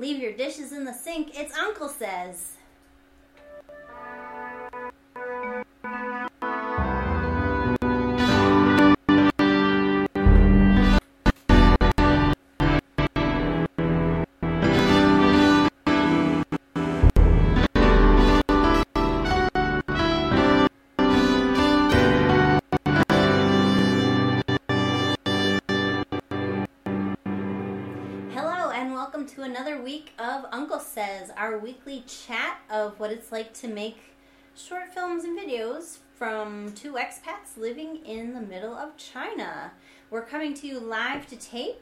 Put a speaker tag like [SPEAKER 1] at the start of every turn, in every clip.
[SPEAKER 1] Leave your dishes in the sink. It's Uncle Sez. To another week of Uncle Sez, our weekly chat of what it's like to make short films and videos from two expats living in the middle of China. We're coming to you live to tape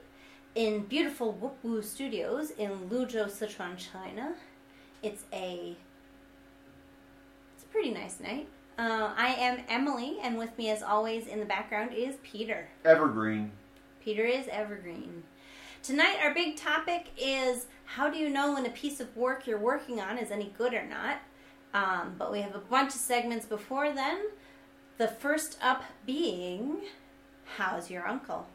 [SPEAKER 1] in beautiful Wukwu Studios in Luzhou, Sichuan, China. It's a it's a pretty nice night. Uh, I am Emily, and with me, as always, in the background is Peter.
[SPEAKER 2] Evergreen.
[SPEAKER 1] Peter is evergreen. Tonight, our big topic is how do you know when a piece of work you're working on is any good or not? Um, but we have a bunch of segments before then. The first up being How's Your Uncle?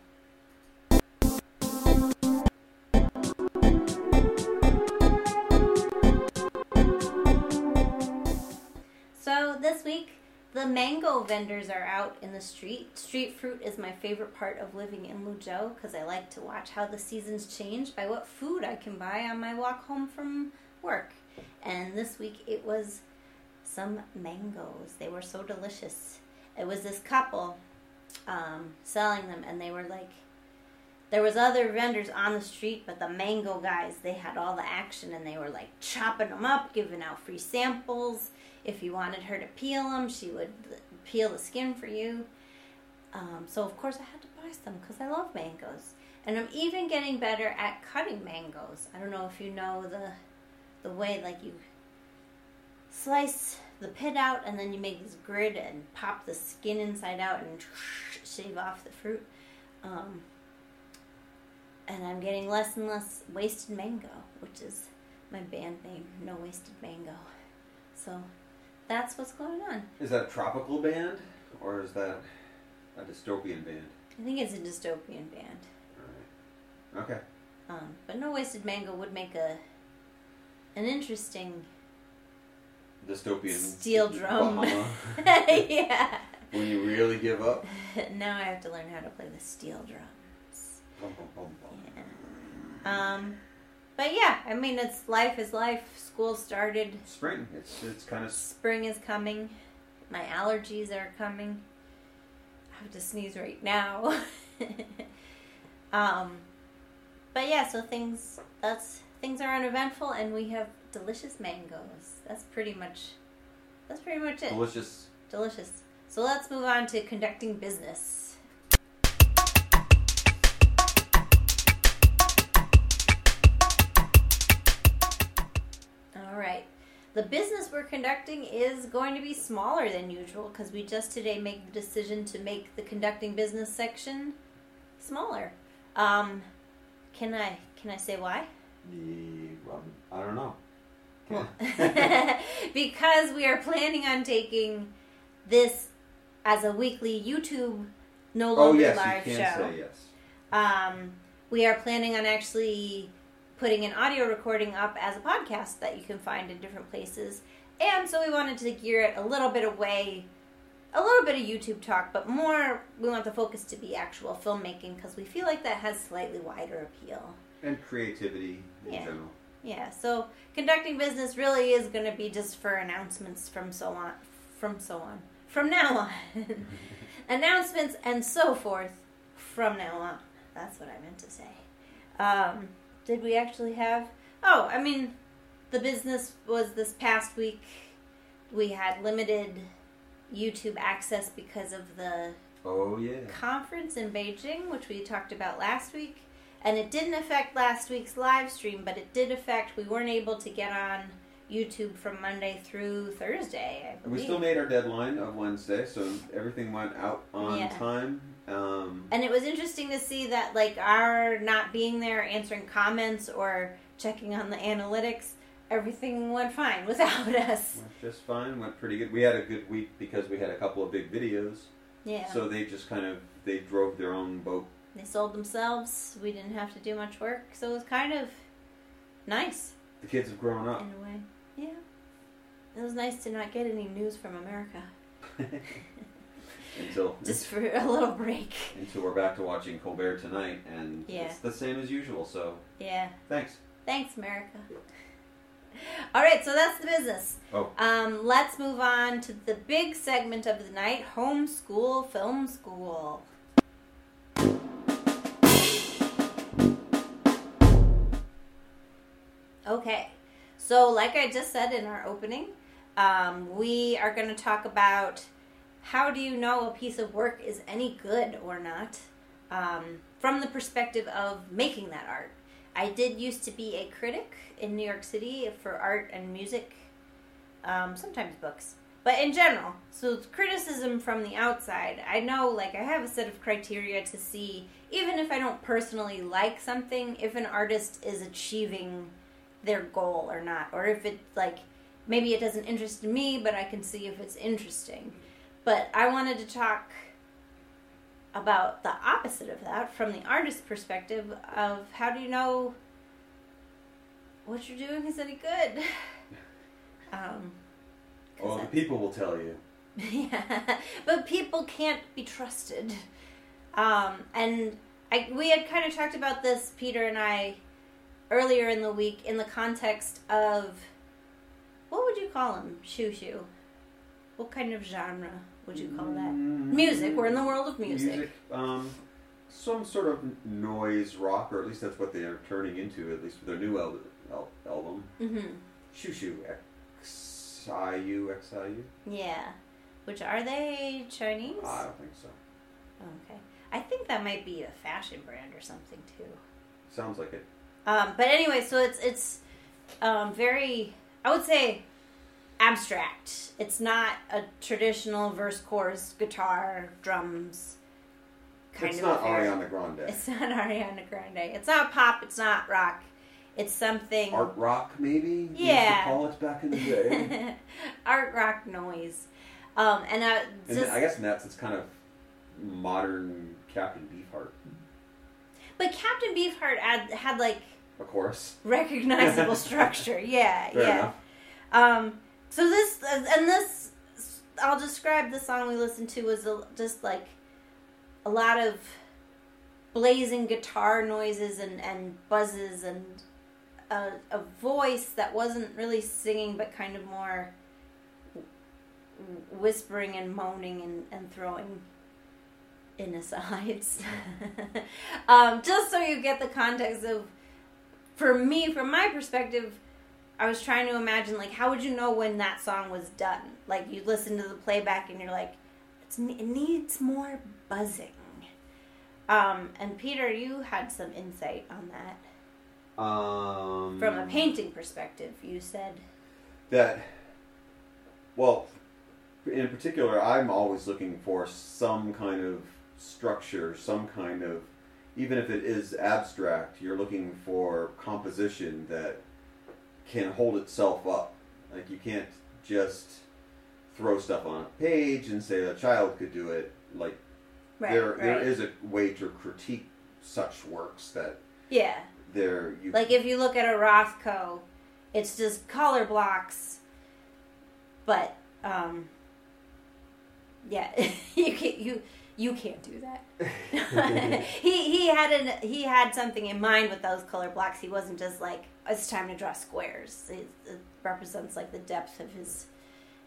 [SPEAKER 1] So, this week, the mango vendors are out in the street. Street fruit is my favorite part of living in Luzhou because I like to watch how the seasons change by what food I can buy on my walk home from work. And this week it was some mangoes. They were so delicious. It was this couple um, selling them, and they were like, there was other vendors on the street, but the mango guys, they had all the action, and they were like chopping them up, giving out free samples. If you wanted her to peel them, she would peel the skin for you. Um, so of course I had to buy some because I love mangoes, and I'm even getting better at cutting mangoes. I don't know if you know the the way like you slice the pit out and then you make this grid and pop the skin inside out and shave off the fruit. Um, and I'm getting less and less wasted mango, which is my band name, No Wasted Mango. So that's what's going on.
[SPEAKER 2] Is that a tropical band or is that a dystopian band?
[SPEAKER 1] I think it's a dystopian band.
[SPEAKER 2] Alright. Okay.
[SPEAKER 1] Um, but No Wasted Mango would make a an interesting
[SPEAKER 2] Dystopian.
[SPEAKER 1] steel drum. Yeah.
[SPEAKER 2] when you really give up.
[SPEAKER 1] Now I have to learn how to play the steel drums.
[SPEAKER 2] Bum, bum, bum, bum.
[SPEAKER 1] Yeah. Um, but yeah, I mean, it's life is life. School started.
[SPEAKER 2] Spring. It's it's kind of
[SPEAKER 1] Spring is coming. My allergies are coming. I have to sneeze right now. um, but yeah, so things that's things are uneventful, and we have delicious mangoes. That's pretty much. That's pretty much it.
[SPEAKER 2] delicious.
[SPEAKER 1] Delicious. So let's move on to conducting business. Right. The business we're conducting is going to be smaller than usual because we just today made the decision to make the conducting business section smaller. Um, can I can I say why?
[SPEAKER 2] The, well, I don't know.
[SPEAKER 1] Because we are planning on taking this as a weekly YouTube no longer
[SPEAKER 2] oh
[SPEAKER 1] longer
[SPEAKER 2] yes,
[SPEAKER 1] live
[SPEAKER 2] you
[SPEAKER 1] show.
[SPEAKER 2] yes.
[SPEAKER 1] Um, we are planning on actually putting an audio recording up as a podcast that you can find in different places. And so we wanted to gear it a little bit away, a little bit of YouTube talk, but more we want the focus to be actual filmmaking because we feel like that has slightly wider appeal.
[SPEAKER 2] And creativity in
[SPEAKER 1] Yeah.
[SPEAKER 2] general.
[SPEAKER 1] Yeah, so conducting business really is going to be just for announcements from so on, from so on, from now on, announcements and so forth from now on. That's what I meant to say. Um, did we actually have? Oh, I mean, the business was this past week. We had limited YouTube access because of the
[SPEAKER 2] Oh yeah.
[SPEAKER 1] conference in Beijing, which we talked about last week. And it didn't affect last week's live stream, but it did affect, we weren't able to get on YouTube from Monday through Thursday, I
[SPEAKER 2] We still made our deadline of Wednesday, so everything went out on
[SPEAKER 1] Yeah.
[SPEAKER 2] time. Um,
[SPEAKER 1] and it was interesting to see that, like, our not being there, answering comments, or checking on the analytics, everything went fine without us.
[SPEAKER 2] went just fine. Went pretty good. We had a good week because we had a couple of big videos.
[SPEAKER 1] Yeah.
[SPEAKER 2] So they just kind of they drove their own boat.
[SPEAKER 1] they sold themselves. We didn't have to do much work, so it was kind of Nice.
[SPEAKER 2] The kids have grown up.
[SPEAKER 1] In a way. Yeah. It was nice to not get any news from America.
[SPEAKER 2] until
[SPEAKER 1] Just for a little break.
[SPEAKER 2] until we're back to watching Colbert tonight, and
[SPEAKER 1] Yeah.
[SPEAKER 2] it's the same as usual. So
[SPEAKER 1] Yeah.
[SPEAKER 2] thanks.
[SPEAKER 1] Thanks, America. All right, so that's the business.
[SPEAKER 2] Oh.
[SPEAKER 1] Um, let's move on to the big segment of the night homeschool film school. Okay, so like I just said in our opening, um, we are going to talk about how do you know a piece of work is any good or not um, from the perspective of making that art. I did used to be a critic in New York City for art and music, um, sometimes books, but in general. So criticism from the outside, I know like I have a set of criteria to see, even if I don't personally like something, if an artist is achieving their goal or not, or if it like maybe it doesn't interest me, but I can see if it's interesting. But I wanted to talk about the opposite of that from the artist's perspective of how do you know what you're doing is any good? Um
[SPEAKER 2] Well, the people will tell you.
[SPEAKER 1] yeah but people can't be trusted. Um and I, we had kind of talked about this peter and i earlier in the week in the context of what would you call him Xiu Xiu what kind of genre would you call that Music. We're in the world of music.
[SPEAKER 2] Um, some sort of noise rock, or at least that's what they are turning into. At least with their new al- al- album,
[SPEAKER 1] mm-hmm
[SPEAKER 2] Xiu Xiu X I U X I U.
[SPEAKER 1] Yeah. Which are they Chinese?
[SPEAKER 2] I don't think so.
[SPEAKER 1] okay. I think that might be a fashion brand or something too.
[SPEAKER 2] Sounds like it.
[SPEAKER 1] Um, but anyway, so it's it's um, very I would say abstract. It's not a traditional verse chorus guitar drums kind
[SPEAKER 2] it's
[SPEAKER 1] of
[SPEAKER 2] not
[SPEAKER 1] affair.
[SPEAKER 2] Ariana Grande.
[SPEAKER 1] It's not Ariana Grande. It's not pop. It's not rock. It's something
[SPEAKER 2] Art rock, maybe.
[SPEAKER 1] Yeah.
[SPEAKER 2] call it back in the day.
[SPEAKER 1] art rock noise. Um, and uh,
[SPEAKER 2] and I guess in that it's kind of modern Captain Beefheart,
[SPEAKER 1] but Captain Beefheart had, had like
[SPEAKER 2] of course.
[SPEAKER 1] recognizable structure. Yeah,
[SPEAKER 2] Fair
[SPEAKER 1] yeah. Um, so this and this, I'll describe the song we listened to was just like a lot of blazing guitar noises and and buzzes and a, a voice that wasn't really singing but kind of more whispering and moaning and, and throwing in asides. um, just so you get the context of, for me, from my perspective, I was trying to imagine like how would you know when that song was done? Like you listen to the playback and you're like, it's, it needs more buzzing. Um, and Peter, you had some insight on that
[SPEAKER 2] Um,
[SPEAKER 1] from a painting perspective. You said,
[SPEAKER 2] that well in particular i'm always looking for some kind of structure some kind of even if it is abstract you're looking for composition that can hold itself up like you can't just throw stuff on a page and say a child could do it like
[SPEAKER 1] right,
[SPEAKER 2] there
[SPEAKER 1] right.
[SPEAKER 2] there is a way to critique such works that
[SPEAKER 1] yeah.
[SPEAKER 2] there you
[SPEAKER 1] Like if you look at a Rothko, it's just color blocks, but um, yeah, you can't you you can't do that. he he had an he had something in mind with those color blocks. He wasn't just like it's time to draw squares. It, it represents like the depth of his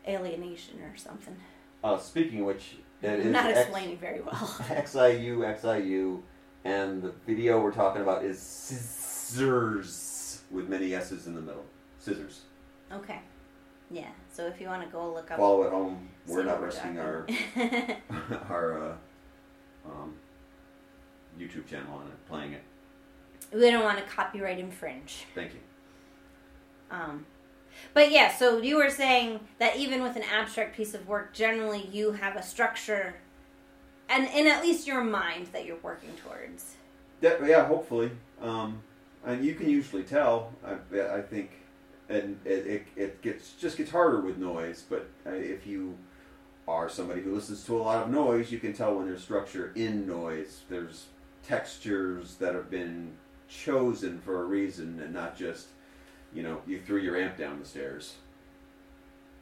[SPEAKER 1] alienation or something.
[SPEAKER 2] uh, speaking of which it is
[SPEAKER 1] Not
[SPEAKER 2] X-
[SPEAKER 1] explaining very well.
[SPEAKER 2] XIU, XIU, and the video we're talking about is scissors with many S's in the middle. Scissors.
[SPEAKER 1] Okay, yeah. So if you want to go look up,
[SPEAKER 2] Follow at home. We're not risking our our uh, um, YouTube channel on it, playing it.
[SPEAKER 1] we don't want to copyright infringe.
[SPEAKER 2] Thank you.
[SPEAKER 1] Um, but yeah, so you were saying that even with an abstract piece of work, generally you have a structure, and in at least your mind that you're working towards.
[SPEAKER 2] Yeah, yeah hopefully. Um, and you can usually tell. I, I think, and it, it, it gets just gets harder with noise. But uh, if you are somebody who listens to a lot of noise, you can tell when there's structure in noise. There's textures that have been chosen for a reason, and not just you know, you threw your amp down the stairs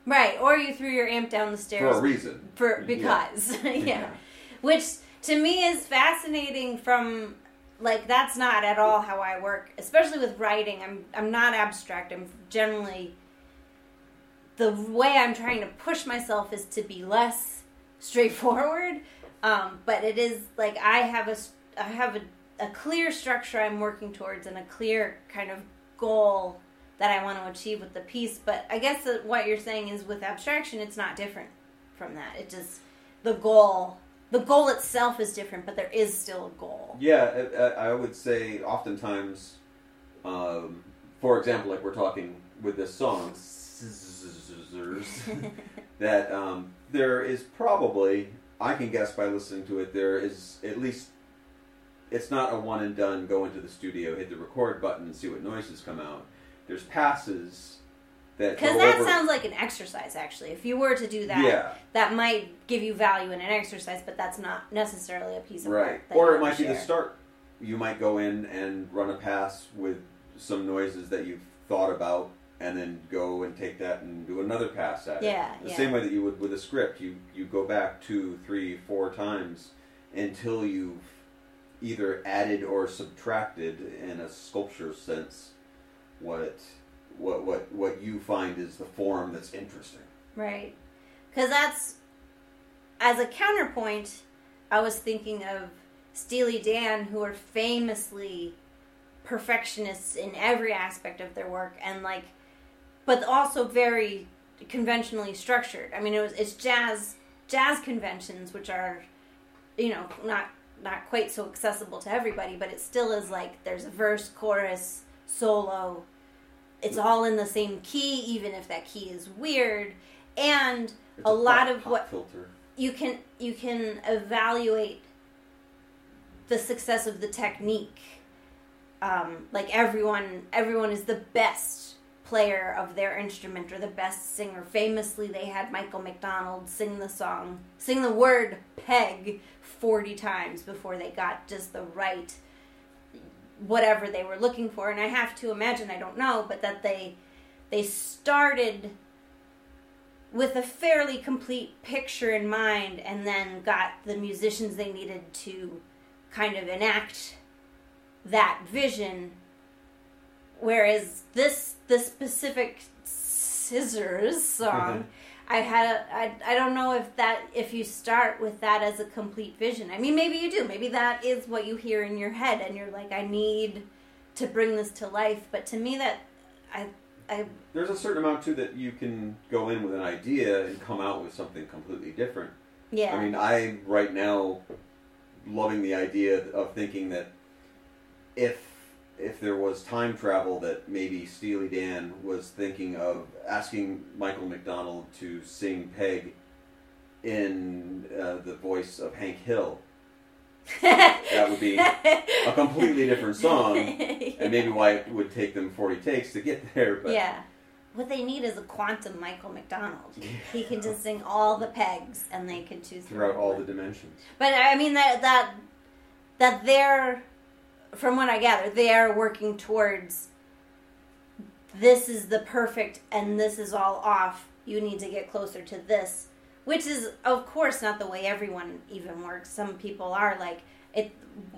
[SPEAKER 1] Right, or you threw your amp down the stairs
[SPEAKER 2] for a reason.
[SPEAKER 1] for because yeah.
[SPEAKER 2] Yeah.
[SPEAKER 1] which to me is fascinating from like that's not at all how I work especially with writing I'm I'm not abstract I'm generally the way I'm trying to push myself is to be less straightforward. Um, but it is like I have a I have a, a clear structure I'm working towards and a clear kind of goal that I want to achieve with the piece. But I guess what you're saying is with abstraction it's not different from that. It just the goal the goal itself is different but there is still a goal.
[SPEAKER 2] Yeah, I I would say oftentimes, um, for example, like we're talking with this song, Scissors, that um, there is probably, I can guess by listening to it, there is at least, it's not a one and done, go into the studio, hit the record button, and see what noises come out. There's passes that
[SPEAKER 1] because that
[SPEAKER 2] over-
[SPEAKER 1] sounds like an exercise actually if you were to do that
[SPEAKER 2] Yeah.
[SPEAKER 1] that might give you value in an exercise but that's not necessarily a piece of
[SPEAKER 2] Right. Or it might be the start. You might go in and run a pass with some noises that you've thought about and then go and take that and do another pass at
[SPEAKER 1] Yeah,
[SPEAKER 2] it. The
[SPEAKER 1] yeah.
[SPEAKER 2] same way that you would with a script. You you go back two, three, four times until you've either added or subtracted in a sculpture sense what what what what you find is the form that's interesting.
[SPEAKER 1] Right. Because that's, as a counterpoint, I was thinking of Steely Dan, who are famously perfectionists in every aspect of their work, and like, but also very conventionally structured. I mean, it was it's jazz jazz conventions, which are, you know, not not quite so accessible to everybody, but it still is like there's a verse, chorus, solo. It's all in the same key, even if that key is weird, and
[SPEAKER 2] It's
[SPEAKER 1] A lot of what-
[SPEAKER 2] filter.
[SPEAKER 1] you can you can evaluate the success of the technique. Um, like everyone, everyone is the best player of their instrument or the best singer. Famously, they had Michael McDonald sing the song, sing the word "peg" forty times before they got just the right whatever they were looking for. And I have to imagine, I don't know, but that they they started with a fairly complete picture in mind and then got the musicians they needed to kind of enact that vision whereas this the specific scissors song. Mm-hmm. I had a, I, I don't know if that if you start with that as a complete vision. I mean maybe you do. Maybe that is what you hear in your head and you're like i need to bring this to life. But to me that i i
[SPEAKER 2] There's a certain amount too that you can go in with an idea and come out with something completely different.
[SPEAKER 1] yeah.
[SPEAKER 2] I mean, I right now loving the idea of thinking that if if there was time travel, that maybe Steely Dan was thinking of asking Michael McDonald to sing Peg in uh, the voice of Hank Hill. That would be a completely different song, and maybe why it would take them 40 takes to get there. But
[SPEAKER 1] yeah. What they need is a quantum Michael McDonald. He can just sing all the pegs, and they can choose
[SPEAKER 2] throughout all the dimensions.
[SPEAKER 1] But I mean that that that they're, from what I gather, they are working towards. This is the perfect, and this is all off. You need to get closer to this, which is of course not the way everyone even works. Some people are like it.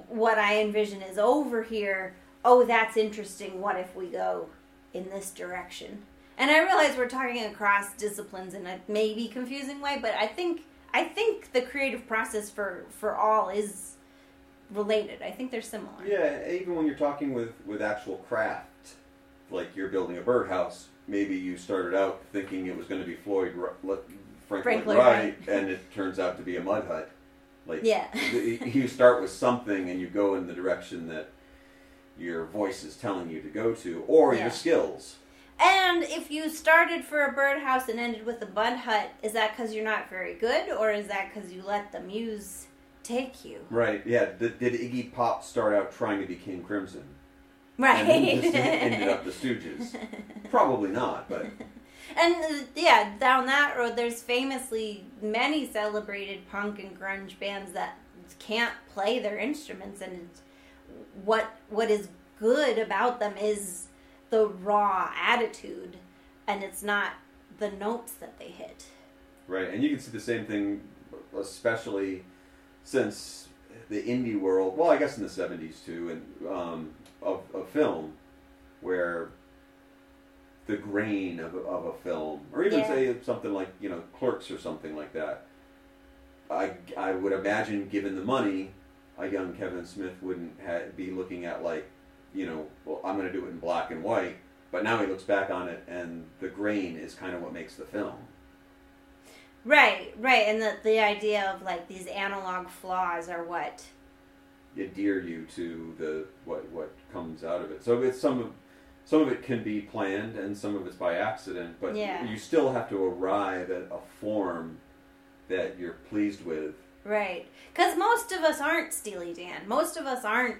[SPEAKER 1] What I envision is over here. Oh, that's interesting. What if we go in this direction? And I realize we're talking across disciplines in a maybe confusing way, but I think I think the creative process for for all is related. I think they're similar.
[SPEAKER 2] Yeah, even when you're talking with, with actual craft, like you're building a birdhouse, maybe you started out thinking it was going to be Floyd Frank,
[SPEAKER 1] Frank
[SPEAKER 2] Lloyd Wright, and it turns out to be a mud hut. Like
[SPEAKER 1] Yeah.
[SPEAKER 2] you start with something and you go in the direction that your voice is telling you to go to, or
[SPEAKER 1] Yeah.
[SPEAKER 2] your skills.
[SPEAKER 1] And if you started for a birdhouse and ended with a bud hut, is that because you're not very good, or is that because you let the muse take you?
[SPEAKER 2] Right? Yeah. Did, did Iggy Pop start out trying to be King Crimson,
[SPEAKER 1] Right.
[SPEAKER 2] and just ended up the Stooges? Probably not, but
[SPEAKER 1] And uh, yeah, down that road, there's famously many celebrated punk and grunge bands that can't play their instruments, and what what is good about them is the raw attitude and it's not the notes that they hit.
[SPEAKER 2] Right, and you can see the same thing, especially since the indie world. Well, I guess in the '70s too, and um, of, of film, where the grain of, a- of a film, or even
[SPEAKER 1] Yeah.
[SPEAKER 2] say something like you know Clerks or something like that. I I would imagine, given the money, a young Kevin Smith wouldn't ha- be looking at like, you know, well, I'm going to do it in black and white. But now he looks back on it, and the grain is kind of what makes the film.
[SPEAKER 1] Right, right, and the the idea of like these analog flaws are what
[SPEAKER 2] adhere you to the what what comes out of it. So it's some of some of it can be planned and some of it's by accident, but
[SPEAKER 1] Yeah.
[SPEAKER 2] you still have to arrive at a form that you're pleased with.
[SPEAKER 1] Right. Because most of us aren't Steely Dan. Most of us aren't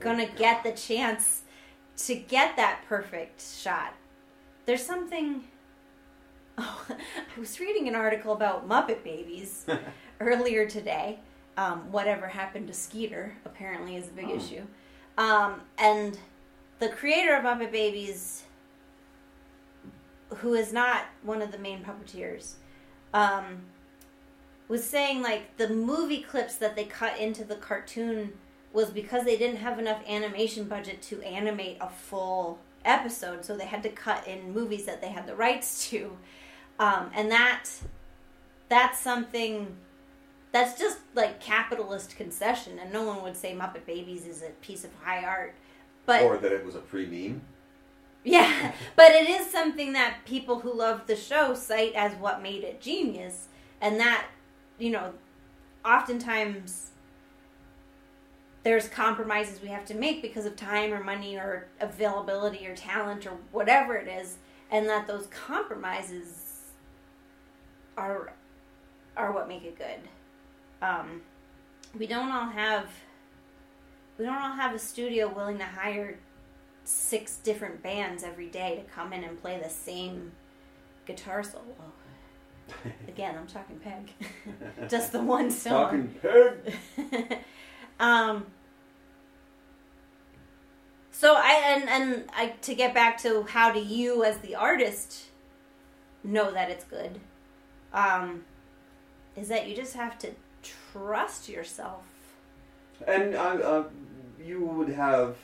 [SPEAKER 1] going to get the chance to get that perfect shot. There's something. Oh, I was reading an article about Muppet Babies earlier today. Um, whatever happened to Skeeter apparently is a big
[SPEAKER 2] Oh.
[SPEAKER 1] issue. Um, and the creator of Muppet Babies, who is not one of the main puppeteers, um, was saying like the movie clips that they cut into the cartoon was because they didn't have enough animation budget to animate a full episode, so they had to cut in movies that they had the rights to, um, and that that's something that's just like capitalist concession, and no one would say Muppet Babies is a piece of high art, but
[SPEAKER 2] or that it was a pre-meme.
[SPEAKER 1] yeah, but it is something that people who love the show cite as what made it genius, and that, you know, oftentimes there's compromises we have to make because of time or money or availability or talent or whatever it is, and that those compromises are are what make it good. Um, we don't all have we don't all have a studio willing to hire six different bands every day to come in and play the same guitar solo. Again, I'm talking Peg. Just the one song.
[SPEAKER 2] Talking pig.
[SPEAKER 1] um so I and and I to get back to how do you as the artist know that it's good? Um is that you just have to trust yourself.
[SPEAKER 2] And uh, uh, you would have,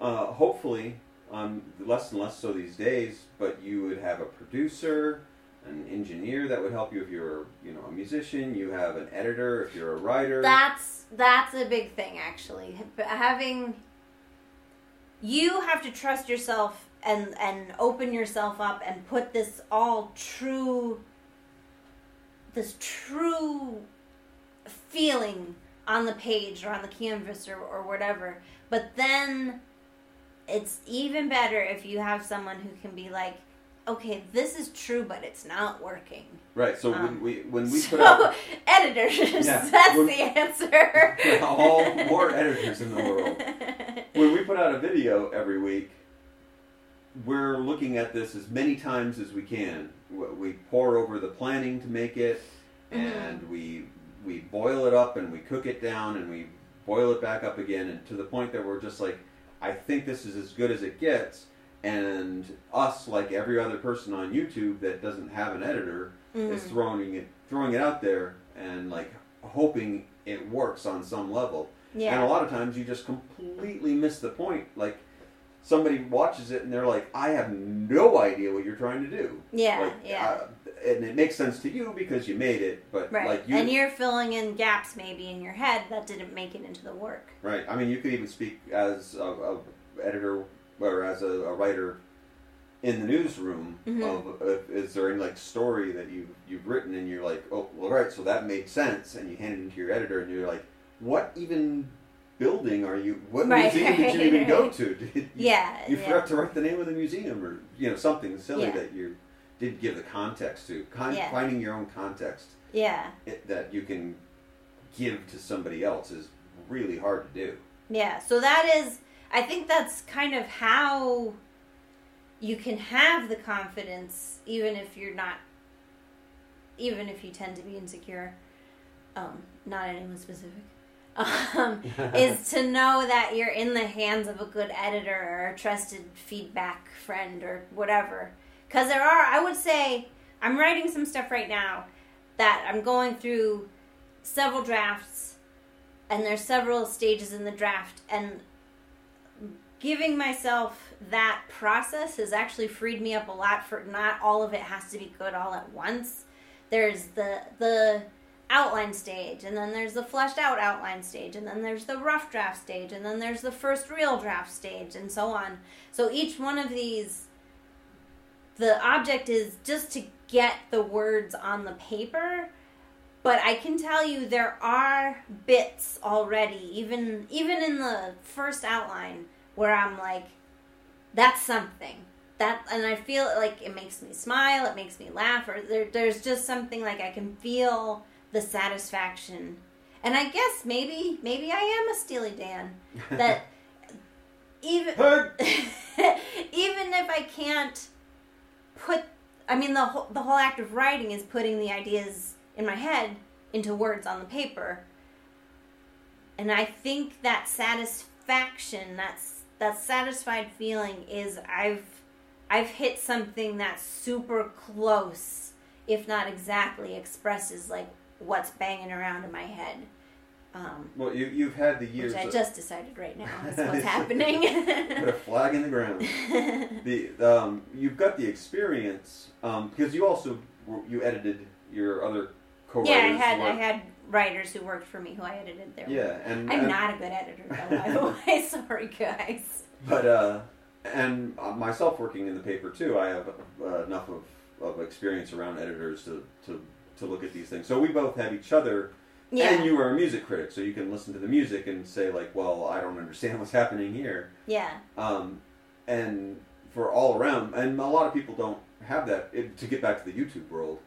[SPEAKER 2] uh, hopefully, um, less and less so these days, but you would have a producer, an engineer that would help you if you're, you know, a musician. You have an editor if you're a writer.
[SPEAKER 1] That's that's a big thing actually. Having you have to trust yourself and and open yourself up and put this all true this true feeling on the page or on the canvas or, or whatever. But then it's even better if you have someone who can be like, okay, this is true, but it's not working.
[SPEAKER 2] right. So
[SPEAKER 1] Um,
[SPEAKER 2] when we when we
[SPEAKER 1] so,
[SPEAKER 2] put out
[SPEAKER 1] editors,
[SPEAKER 2] Yeah,
[SPEAKER 1] that's
[SPEAKER 2] when-
[SPEAKER 1] the answer.
[SPEAKER 2] all more editors in the world. when we put out a video every week, we're looking at this as many times as we can. We pour over the planning to make it, and we we boil it up and we cook it down and we boil it back up again, and to the point that we're just like, I think this is as good as it gets. And us, like every other person on YouTube that doesn't have an editor, is
[SPEAKER 1] Mhm.
[SPEAKER 2] throwing it throwing it out there and like hoping it works on some level. Yeah. And a lot of times you just completely miss the point. Like somebody watches it and they're like, I have no idea what you're trying to do.
[SPEAKER 1] Yeah,
[SPEAKER 2] Like,
[SPEAKER 1] yeah.
[SPEAKER 2] uh, and it makes sense to you because you made it, but
[SPEAKER 1] right.
[SPEAKER 2] like you,
[SPEAKER 1] and you're filling in gaps maybe in your head that didn't make it into the work.
[SPEAKER 2] right? I mean, you could even speak as a, a editor or as a, a writer in the newsroom
[SPEAKER 1] Mhm.
[SPEAKER 2] of uh, is there any like story that you you've written and you're like, oh, well, right, so that made sense, and you hand it into your editor and you're like, what even building are you? What
[SPEAKER 1] Right,
[SPEAKER 2] museum did you even go to? Did you,
[SPEAKER 1] Yeah.
[SPEAKER 2] you
[SPEAKER 1] yeah.
[SPEAKER 2] forgot to write the name of the museum or you know something silly
[SPEAKER 1] Yeah.
[SPEAKER 2] that you did give the context to. Con-
[SPEAKER 1] Yeah.
[SPEAKER 2] Finding your own context
[SPEAKER 1] Yeah.
[SPEAKER 2] it, that you can give to somebody else is really hard to do.
[SPEAKER 1] Yeah. So that is I think that's kind of how you can have the confidence even if you're not even if you tend to be insecure. Um, not anyone specific. Um, is to know that you're in the hands of a good editor or a trusted feedback friend or whatever. Because there are, I would say, I'm writing some stuff right now that I'm going through several drafts, and there's several stages in the draft, and giving myself that process has actually freed me up a lot for not all of it has to be good all at once. There's the the outline stage, and then there's the fleshed out outline stage, and then there's the rough draft stage, and then there's the first real draft stage, and so on. So each one of these, the object is just to get the words on the paper. But I can tell you there are bits already, even even in the first outline, where I'm like, that's something that and i feel like it makes me smile it makes me laugh or there, there's just something like i can feel the satisfaction. And i guess maybe maybe i am a steely dan that even even if i can't put i mean the whole, the whole act of writing is putting the ideas in my head into words on the paper. And i think that satisfaction that's that satisfied feeling is I've I've hit something that's super close, if not exactly, expresses like what's banging around in my head. Um,
[SPEAKER 2] well, you you've had the years.
[SPEAKER 1] Which I just decided right now is what's happening.
[SPEAKER 2] Put a flag in the ground. the um, you've got the experience um, because you also you edited your other co-writers.
[SPEAKER 1] Yeah, I had I had writers who worked for me who I edited their
[SPEAKER 2] yeah, and
[SPEAKER 1] I'm
[SPEAKER 2] and,
[SPEAKER 1] not a good editor, though. By the way, sorry guys.
[SPEAKER 2] But uh, and myself working in the paper too, I have uh, enough of, of experience around editors to, to to look at these things. So we both have each other. Yeah. And you are a music critic, so you can listen to the music and say like, "Well, I don't understand what's happening here."
[SPEAKER 1] Yeah.
[SPEAKER 2] Um, and for all around, and a lot of people don't have that. It, to get back to the YouTube world,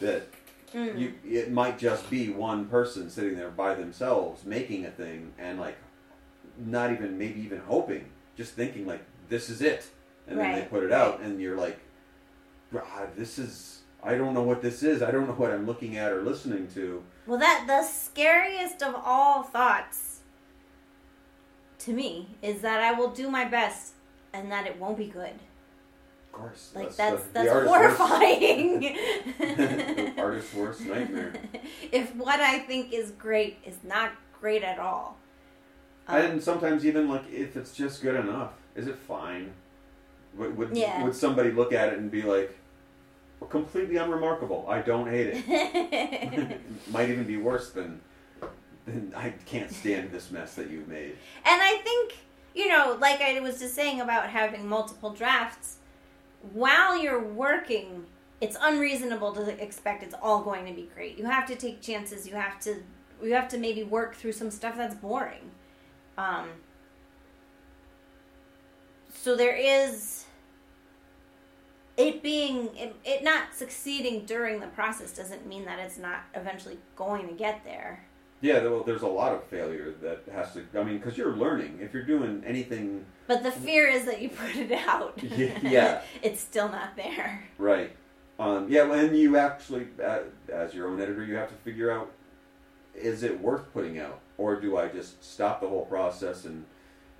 [SPEAKER 2] that Mm. You, it might just be one person sitting there by themselves making a thing and like not even maybe even hoping, just thinking like this is it, and right. then they put it out and you're like, God, this is I don't know what this is. I don't know what I'm looking at or listening to.
[SPEAKER 1] Well, that the scariest of all thoughts to me is that I will do my best and that it won't be good Of
[SPEAKER 2] course.
[SPEAKER 1] Like that's that's, that's horrifying.
[SPEAKER 2] the artist's worst nightmare.
[SPEAKER 1] If what I think is great is not great at all.
[SPEAKER 2] Um, and sometimes even like if it's just good enough, is it fine? Would would, yeah. would somebody look at it and be like, completely unremarkable. I don't hate it. Might even be worse than than I can't stand this mess that you've made.
[SPEAKER 1] And I think you know, like I was just saying about having multiple drafts while you're working, it's unreasonable to expect it's all going to be great. You have to take chances. You have to you have to maybe work through some stuff that's boring. Um, so there is it being it, it not succeeding during the process doesn't mean that it's not eventually going to get there.
[SPEAKER 2] Yeah, well, there's a lot of failure that has to. I mean, because you're learning. If you're doing anything.
[SPEAKER 1] But the fear is that you put it out.
[SPEAKER 2] yeah.
[SPEAKER 1] it's still not there.
[SPEAKER 2] Right. Um, yeah, and you actually, uh, as your own editor, you have to figure out: is it worth putting out, or do I just stop the whole process and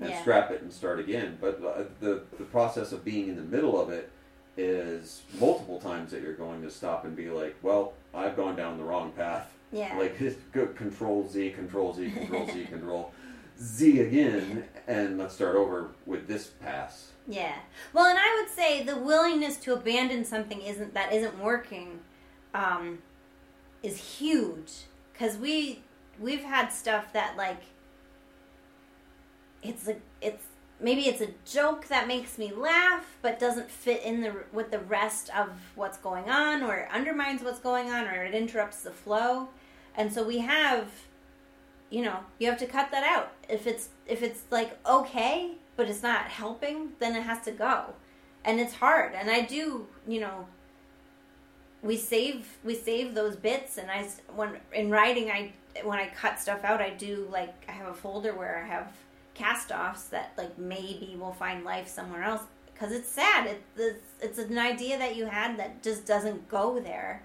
[SPEAKER 2] and yeah. scrap it and start again? But uh, the the process of being in the middle of it is multiple times that you're going to stop and be like, well, I've gone down the wrong path
[SPEAKER 1] yeah.
[SPEAKER 2] Like control Z, control Z, control Z, control Z again, and let's start over with this pass.
[SPEAKER 1] Yeah. Well, and I would say the willingness to abandon something isn't that isn't working, um, is huge because we we've had stuff that like it's a it's maybe it's a joke that makes me laugh but doesn't fit in the with the rest of what's going on or it undermines what's going on or it interrupts the flow. And so we have you know you have to cut that out. If it's if it's like okay but it's not helping then it has to go. And it's hard. And i do you know we save we save those bits. And i when in writing i when i cut stuff out i do like i have a folder where i have cast offs that like maybe will find life somewhere else because it's sad it, it's, it's an idea that you had that just doesn't go there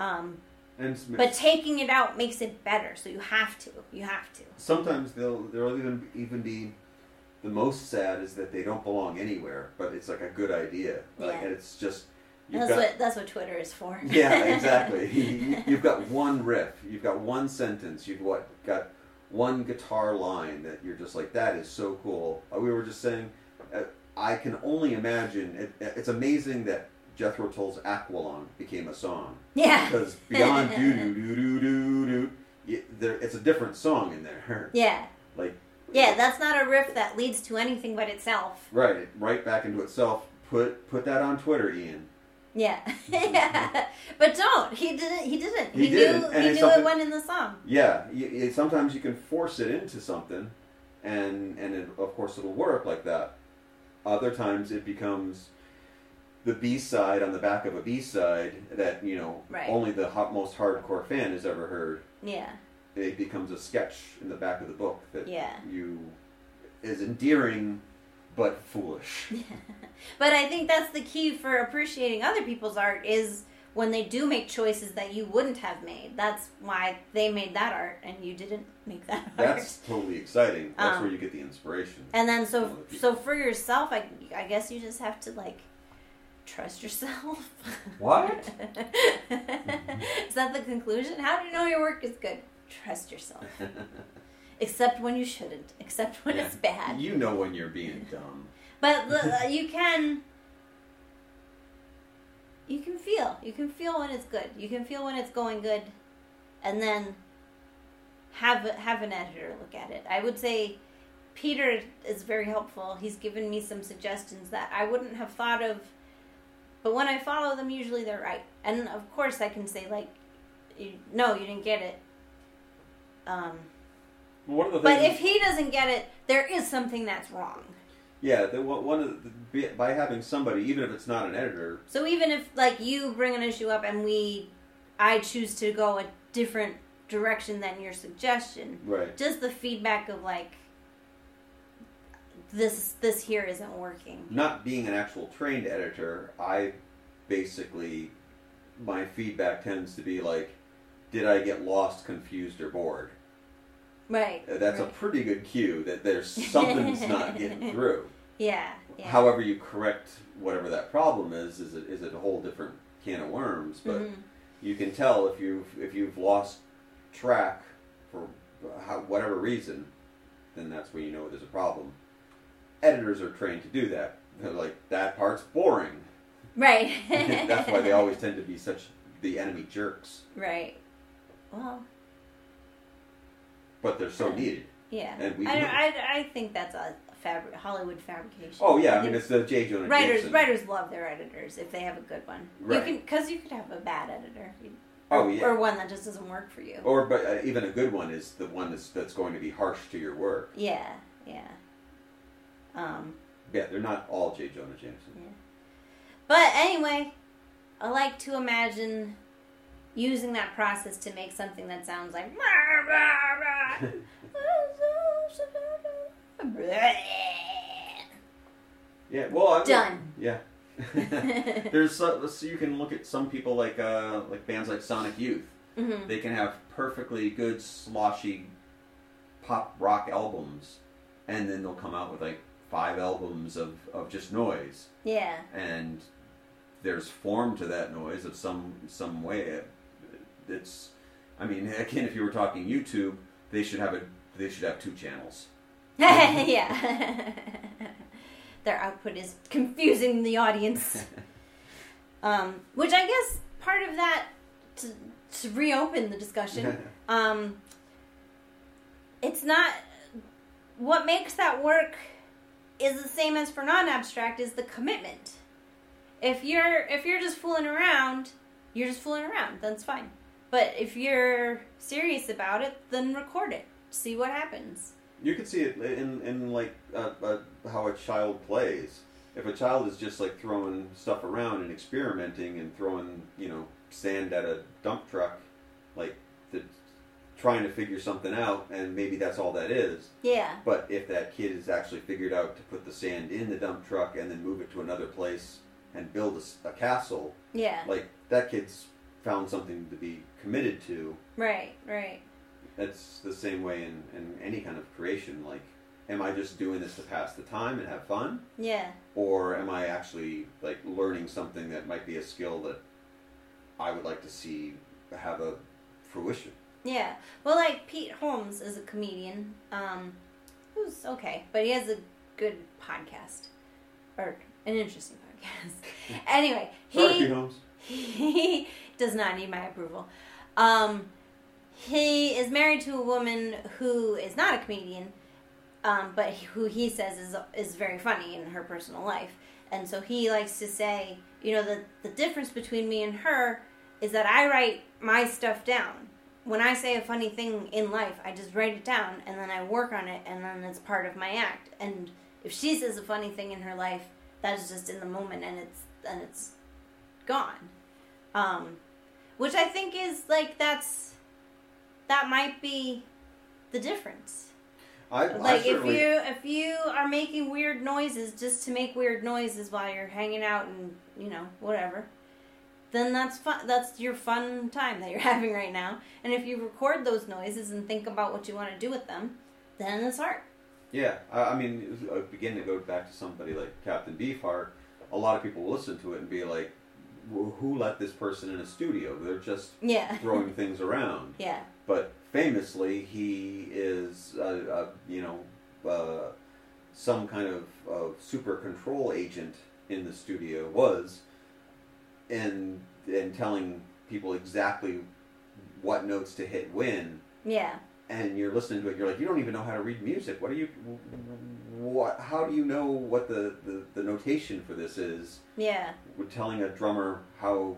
[SPEAKER 1] um,
[SPEAKER 2] And
[SPEAKER 1] But taking it out makes it better, so you have to. You have to.
[SPEAKER 2] sometimes they'll they'll even even be the most sad is that they don't belong anywhere, but it's like a good idea. Like
[SPEAKER 1] Yeah.
[SPEAKER 2] and it's just
[SPEAKER 1] That's
[SPEAKER 2] got
[SPEAKER 1] what that's what Twitter is for.
[SPEAKER 2] yeah exactly. You- you've got one riff, you've got one sentence, you've what got one guitar line that you're just like that is so cool. Uh, We were just saying, uh, I can only imagine. It, it's amazing that Jethro Tull's Aqualung became a song
[SPEAKER 1] yeah.
[SPEAKER 2] because beyond do do do do do do, there it's a different song in there.
[SPEAKER 1] Yeah.
[SPEAKER 2] Like
[SPEAKER 1] Yeah, that's not a riff that leads to anything but itself.
[SPEAKER 2] right, right back into itself. Put put that on Twitter, Ian.
[SPEAKER 1] Yeah. yeah. But don't. He didn't he didn't.
[SPEAKER 2] He
[SPEAKER 1] knew
[SPEAKER 2] didn't, and
[SPEAKER 1] he knew it went in the song.
[SPEAKER 2] Yeah, y y sometimes you can force it into something, and and it, of course it'll work like that. Other times it becomes the B side on the back of a B side that you know
[SPEAKER 1] Right.
[SPEAKER 2] only the hot, most hardcore fan has ever heard.
[SPEAKER 1] Yeah.
[SPEAKER 2] It becomes a sketch in the back of the book that
[SPEAKER 1] Yeah.
[SPEAKER 2] you is endearing but foolish.
[SPEAKER 1] But I think that's the key for appreciating other people's art is when they do make choices that you wouldn't have made. That's why they made that art and you didn't make that art.
[SPEAKER 2] That's totally exciting. That's
[SPEAKER 1] Um,
[SPEAKER 2] where you get the inspiration.
[SPEAKER 1] And then so so for yourself, I I guess you just have to like trust yourself.
[SPEAKER 2] What?
[SPEAKER 1] is that the conclusion? How do you know your work is good? Trust yourself. Except when you shouldn't. Except when
[SPEAKER 2] Yeah.
[SPEAKER 1] it's bad.
[SPEAKER 2] You know when you're being dumb.
[SPEAKER 1] But you can you can feel. You can feel when it's good. You can feel when it's going good and then have have an editor look at it. I would say Peter is very helpful. He's given me some suggestions that I wouldn't have thought of but when I follow them usually they're right. And of course I can say like no, you didn't get it. Um,
[SPEAKER 2] Well, one of the
[SPEAKER 1] but if he doesn't get it, there is something that's wrong.
[SPEAKER 2] Yeah, the, one of the, by having somebody, even if it's not an editor,
[SPEAKER 1] So even if like you bring an issue up and we, I choose to go a different direction than your suggestion,
[SPEAKER 2] right?
[SPEAKER 1] just the feedback of like this this here isn't working.
[SPEAKER 2] Not being an actual trained editor, I basically my feedback tends to be like, did I get lost, confused, or bored?
[SPEAKER 1] Right.
[SPEAKER 2] Uh, That's a pretty good cue that there's something's not getting through.
[SPEAKER 1] yeah. Yeah.
[SPEAKER 2] However, you correct whatever that problem is, is it is it a whole different can of worms. But
[SPEAKER 1] Mhm.
[SPEAKER 2] you can tell if you've if you've lost track for how, whatever reason, then that's when you know there's a problem. Editors are trained to do that. They're like that part's boring.
[SPEAKER 1] Right.
[SPEAKER 2] that's why they always tend to be such the enemy jerks.
[SPEAKER 1] Right. Well,
[SPEAKER 2] But they're so needed.
[SPEAKER 1] yeah.
[SPEAKER 2] And we
[SPEAKER 1] I. I, I think that's a fabri- Hollywood fabrication.
[SPEAKER 2] Oh yeah, I mean it's the J. Jonah
[SPEAKER 1] writers
[SPEAKER 2] Jameson.
[SPEAKER 1] writers love their editors if they have a good one.
[SPEAKER 2] Right.
[SPEAKER 1] You can because you could have a bad editor. You-
[SPEAKER 2] Oh
[SPEAKER 1] or,
[SPEAKER 2] yeah.
[SPEAKER 1] Or one that just doesn't work for you.
[SPEAKER 2] Or but uh, even a good one is the one that's that's going to be harsh to your work.
[SPEAKER 1] Yeah. Yeah. Um.
[SPEAKER 2] Yeah, they're not all J. Jonah Jameson.
[SPEAKER 1] But anyway, I like to imagine using that process to make something that sounds like.
[SPEAKER 2] Yeah, well, I'm
[SPEAKER 1] Done.
[SPEAKER 2] Yeah. There's so, so you can look at some people like uh, like bands like Sonic Youth.
[SPEAKER 1] hmm
[SPEAKER 2] They can have perfectly good sloshy pop rock albums, and then they'll come out with like five albums of, of just noise,
[SPEAKER 1] Yeah.
[SPEAKER 2] and there's form to that noise of some some way. It's, I mean, again, if you were talking YouTube, they should have a they should have two channels.
[SPEAKER 1] yeah. Their output is confusing the audience. Um, which I guess part of that to, to reopen the discussion. Um, it's not what makes that work is the same as for non-abstract is the commitment. If you're if you're just fooling around, you're just fooling around. That's fine. But if you're serious about it, then record it. See what happens.
[SPEAKER 2] You can see it in in like uh, uh, how a child plays. If a child is just like throwing stuff around and experimenting and throwing you know sand at a dump truck, like the, trying to figure something out, and maybe that's all that is.
[SPEAKER 1] Yeah.
[SPEAKER 2] But if that kid has actually figured out to put the sand in the dump truck and then move it to another place and build a castle,
[SPEAKER 1] Yeah.
[SPEAKER 2] like that kid's found something to be committed to.
[SPEAKER 1] Right, right.
[SPEAKER 2] That's the same way in, in any kind of creation. Like, am I just doing this to pass the time and have fun?
[SPEAKER 1] Yeah.
[SPEAKER 2] Or am I actually like learning something that might be a skill that I would like to see have a fruition?
[SPEAKER 1] Yeah. Well, like Pete Holmes is a comedian, um, who's okay, but he has a good podcast or an interesting podcast. anyway,
[SPEAKER 2] Sorry,
[SPEAKER 1] he
[SPEAKER 2] Pete Holmes.
[SPEAKER 1] he does not need my approval. Um, he is married to a woman who is not a comedian, um, but who he says is is very funny in her personal life. And so he likes to say, you know, the the difference between me and her is that I write my stuff down. When I say a funny thing in life, I just write it down and then I work on it and then it's part of my act. And if she says a funny thing in her life, that is just in the moment and it's and it's gone. Um, which I think is like that's that might be the difference.
[SPEAKER 2] I,
[SPEAKER 1] Like
[SPEAKER 2] I certainly,
[SPEAKER 1] if you if you are making weird noises just to make weird noises while you're hanging out and you know whatever, then that's fun. That's your fun time that you're having right now. And if you record those noises and think about what you want to do with them, then it's art.
[SPEAKER 2] Yeah, I, I mean, uh, begin to go back to somebody like Captain Beefheart. A lot of people will listen to it and be like, "Wh- "Who let this person in a studio? They're just
[SPEAKER 1] Yeah.
[SPEAKER 2] throwing things around."
[SPEAKER 1] Yeah.
[SPEAKER 2] But famously, he is, uh, uh, you know, uh, some kind of, super control agent in the studio. Was, and and telling people exactly what notes to hit when
[SPEAKER 1] Yeah.
[SPEAKER 2] and you're listening to it, you're like, you don't even know how to read music. What are you? What? How do you know what the, the, the notation for this is?
[SPEAKER 1] Yeah.
[SPEAKER 2] We're telling a drummer how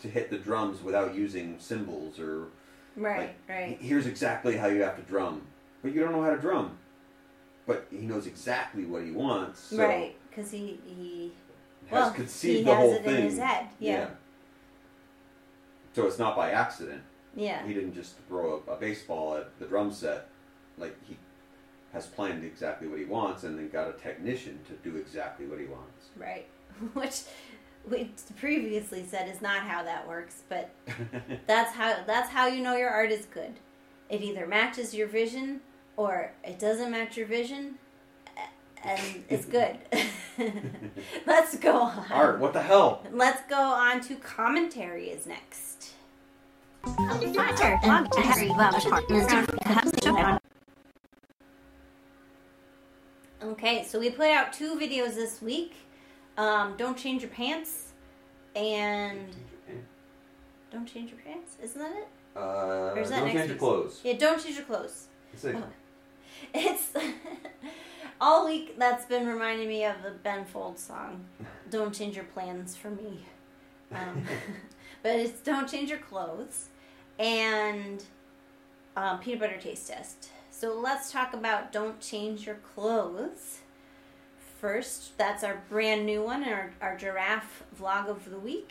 [SPEAKER 2] to hit the drums without using cymbals, or
[SPEAKER 1] Right. Right.
[SPEAKER 2] here's exactly how you have to drum, but you don't know how to drum. But he knows exactly what he wants. So
[SPEAKER 1] right. Because he he
[SPEAKER 2] Has
[SPEAKER 1] well
[SPEAKER 2] conceived
[SPEAKER 1] he
[SPEAKER 2] the
[SPEAKER 1] has
[SPEAKER 2] whole
[SPEAKER 1] it
[SPEAKER 2] thing.
[SPEAKER 1] in his head. Yeah.
[SPEAKER 2] So it's not by accident.
[SPEAKER 1] Yeah.
[SPEAKER 2] He didn't just throw a, a baseball at the drum set. Like he has planned exactly what he wants, and then got a technician to do exactly what he wants.
[SPEAKER 1] Right. Which we previously said is not how that works, but that's how that's how you know your art is good. It either matches your vision or it doesn't match your vision and it's good. Let's go on.
[SPEAKER 2] Art, what the hell?
[SPEAKER 1] Let's go on to commentary is next. Oh, Okay, so we put out two videos this week. Um, don't change your pants and don't change your pants. Isn't that it?
[SPEAKER 2] Uh,
[SPEAKER 1] Or is that
[SPEAKER 2] don't
[SPEAKER 1] next
[SPEAKER 2] change your clothes.
[SPEAKER 1] Yeah, don't change your clothes.
[SPEAKER 2] It's
[SPEAKER 1] Oh. It's all week that's been reminding me of the Ben Folds song. Don't change your plans for me. Um, but it's don't change your clothes and um, peanut butter taste test. So let's talk about don't change your clothes. First, that's our brand new one, our, our giraffe vlog of the week.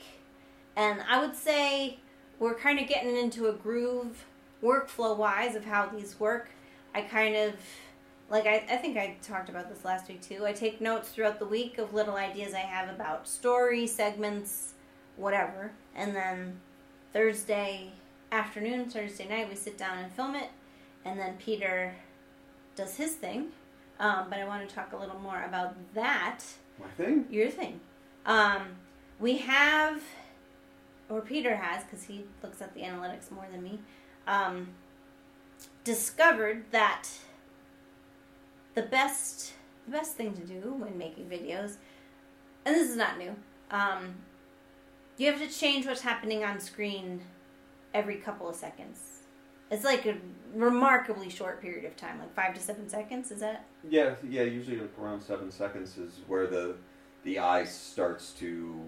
[SPEAKER 1] And I would say we're kind of getting into a groove workflow wise of how these work. I kind of like I, I think I talked about this last week too. I take notes throughout the week of little ideas I have about story, segments, whatever. And then Thursday afternoon, Thursday night, we sit down and film it. And then Peter does his thing. Um, but I want to talk a little more about that
[SPEAKER 2] my thing?
[SPEAKER 1] your thing. Um, we have, or Peter has, because he looks at the analytics more than me, um, discovered that the best the best thing to do when making videos, and this is not new, um, you have to change what's happening on screen every couple of seconds. It's like a remarkably short period of time, like five to seven seconds. Is that?
[SPEAKER 2] Yeah, yeah. Usually like around seven seconds is where the the eye starts to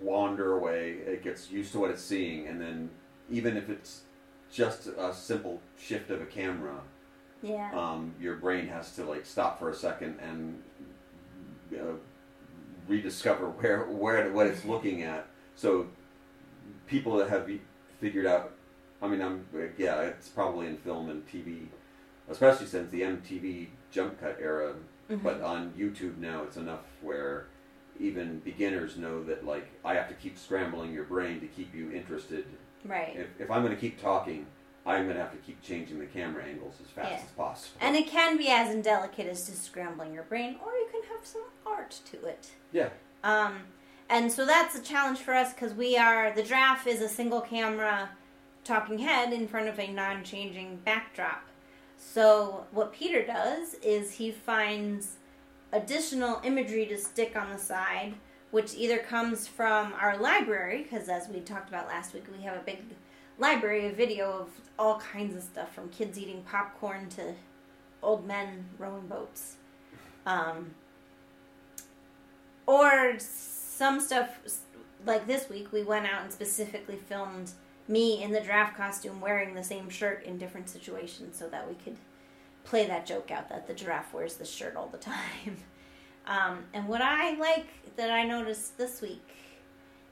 [SPEAKER 2] wander away. It gets used to what it's seeing, and then even if it's just a simple shift of a camera,
[SPEAKER 1] Yeah.
[SPEAKER 2] um, your brain has to like stop for a second and uh, rediscover where where what it's looking at. So people that have figured out, I mean, I'm yeah, it's probably in film and TV, especially since the MTV jump cut era.
[SPEAKER 1] Mhm.
[SPEAKER 2] But on YouTube now, it's enough where even beginners know that like I have to keep scrambling your brain to keep you interested.
[SPEAKER 1] Right.
[SPEAKER 2] If, if I'm going to keep talking, I'm going to have to keep changing the camera angles as fast
[SPEAKER 1] Yeah.
[SPEAKER 2] as possible.
[SPEAKER 1] And it can be as indelicate as just scrambling your brain, or you can have some art to it.
[SPEAKER 2] yeah,
[SPEAKER 1] Um, and so that's a challenge for us because we are the giraffe is a single camera talking head in front of a non-changing backdrop. So what Peter does is he finds additional imagery to stick on the side, which either comes from our library because as we talked about last week, we have a big library of video of all kinds of stuff from kids eating popcorn to old men rowing boats. Um, or some stuff like this week we went out and specifically filmed me in the giraffe costume wearing the same shirt in different situations so that we could play that joke out that the giraffe wears this shirt all the time um, and what i like that i noticed this week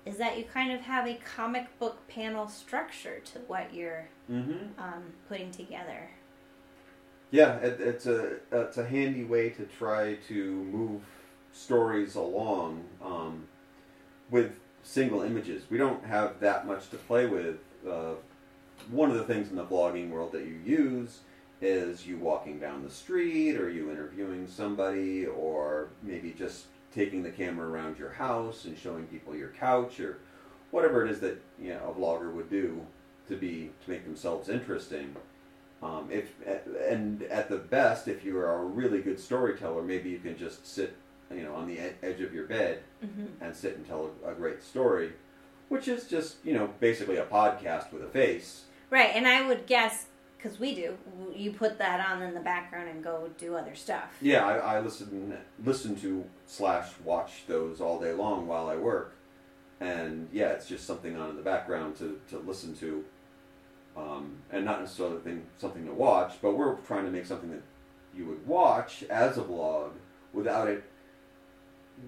[SPEAKER 1] is that you kind of have a comic book panel structure to what you're
[SPEAKER 2] mm-hmm.
[SPEAKER 1] um, putting together
[SPEAKER 2] yeah, it, it's a it's a handy way to try to move stories along um, with single images. We don't have that much to play with. Uh, one of the things in the vlogging world that you use is you walking down the street, or you interviewing somebody, or maybe just taking the camera around your house and showing people your couch, or whatever it is that you know, a vlogger would do to be to make themselves interesting. Um, if and at the best, if you are a really good storyteller, maybe you can just sit, you know, on the edge of your bed
[SPEAKER 1] mm-hmm.
[SPEAKER 2] and sit and tell a, a great story, which is just you know basically a podcast with a face.
[SPEAKER 1] right and i would guess because we do you put that on in the background and go do other stuff
[SPEAKER 2] Yeah, I, I listen listen to slash watch those all day long while I work, and yeah, it's just something on in the background to, to listen to, um, and not necessarily thing, something to watch. But we're trying to make something that you would watch as a vlog without it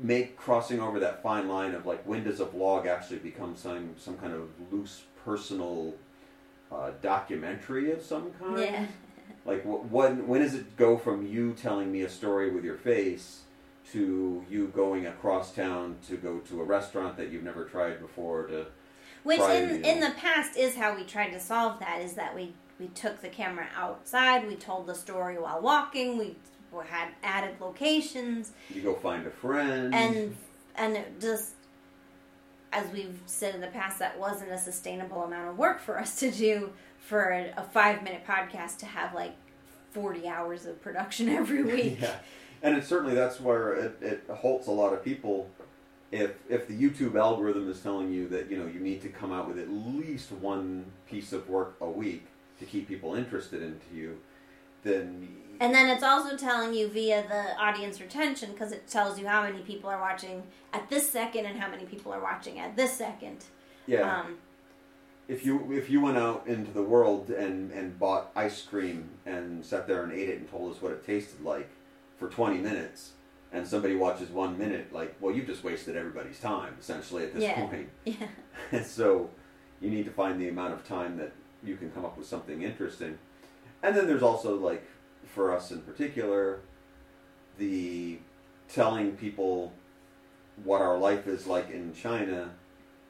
[SPEAKER 2] make crossing over that fine line of like when does a vlog actually become some some kind of loose personal uh, documentary of some kind.
[SPEAKER 1] yeah
[SPEAKER 2] Like wh- when when does it go from you telling me a story with your face to you going across town to go to a restaurant that you've never tried before to
[SPEAKER 1] Which
[SPEAKER 2] Try
[SPEAKER 1] in
[SPEAKER 2] to-
[SPEAKER 1] in the past is how we tried to solve that is that we we took the camera outside, we told the story while walking, we had added locations
[SPEAKER 2] you go find a friend
[SPEAKER 1] and and it just as we've said in the past that wasn't a sustainable amount of work for us to do for a, a 5 minute podcast to have like 40 hours of production every week.
[SPEAKER 2] yeah, and it certainly that's where it, it halts a lot of people. If if the YouTube algorithm is telling you that you know you need to come out with at least one piece of work a week to keep people interested into you, then
[SPEAKER 1] And then it's also telling you via the audience retention because it tells you how many people are watching at this second and how many people are watching at this second.
[SPEAKER 2] yeah.
[SPEAKER 1] Um,
[SPEAKER 2] if you if you went out into the world and and bought ice cream and sat there and ate it and told us what it tasted like for 20 minutes and somebody watches one minute like well you've just wasted everybody's time essentially at this
[SPEAKER 1] Yeah.
[SPEAKER 2] point
[SPEAKER 1] yeah.
[SPEAKER 2] and so you need to find the amount of time that you can come up with something interesting and then there's also like for us in particular the telling people what our life is like in China.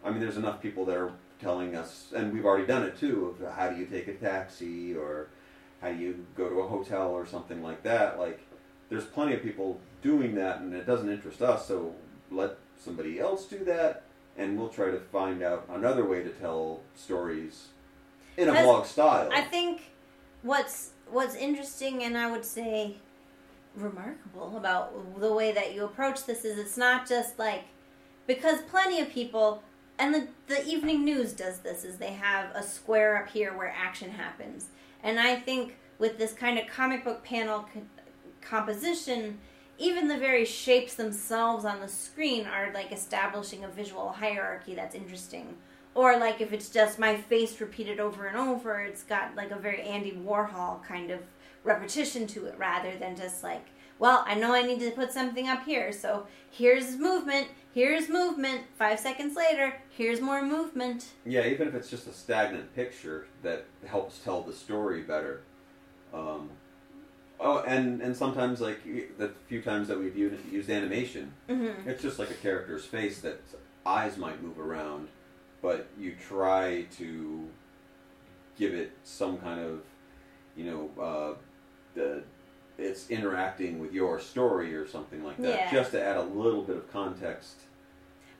[SPEAKER 2] I mean, there's enough people that are telling us, and we've already done it too, of how do you take a taxi or how do you go to a hotel or something like that. Like, there's plenty of people doing that, and it doesn't interest us, so let somebody else do that, and we'll try to find out another way to tell stories in a vlog style.
[SPEAKER 1] I think what's what's interesting and I would say remarkable about the way that you approach this is it's not just like because plenty of people and the the evening news does this is they have a square up here where action happens. And I think with this kind of comic book panel co- composition even the very shapes themselves on the screen are like establishing a visual hierarchy that's interesting or like if it's just my face repeated over and over it's got like a very andy warhol kind of repetition to it rather than just like well i know i need to put something up here so here's movement here's movement five seconds later here's more movement
[SPEAKER 2] Yeah, even if it's just a stagnant picture that helps tell the story better. Um, Oh, and and sometimes like the few times that we've used, used animation,
[SPEAKER 1] Mm-hmm.
[SPEAKER 2] it's just like a character's face that eyes might move around, but you try to give it some kind of, you know, uh, the it's interacting with your story or something like that,
[SPEAKER 1] Yeah.
[SPEAKER 2] just to add a little bit of context.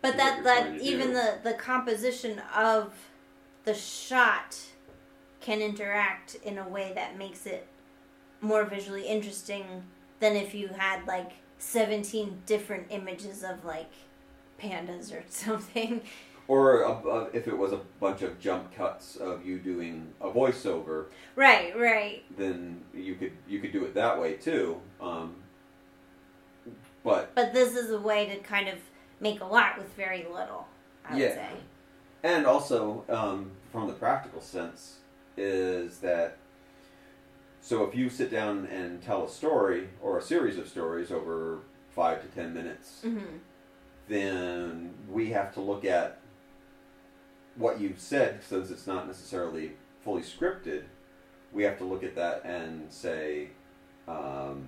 [SPEAKER 1] But that that even
[SPEAKER 2] do.
[SPEAKER 1] the the composition of the shot can interact in a way that makes it more visually interesting than if you had like 17 different images of like pandas or something.
[SPEAKER 2] Or a, a, if it was a bunch of jump cuts of you doing a voiceover,
[SPEAKER 1] Right, right.
[SPEAKER 2] then you could you could do it that way too. Um, but
[SPEAKER 1] But this is a way to kind of make a lot with very little, I would say.
[SPEAKER 2] and also um, from the practical sense is that so if you sit down and tell a story or a series of stories over five to ten minutes,
[SPEAKER 1] Mm-hmm.
[SPEAKER 2] then we have to look at what you've said since it's not necessarily fully scripted. We have to look at that and say, um,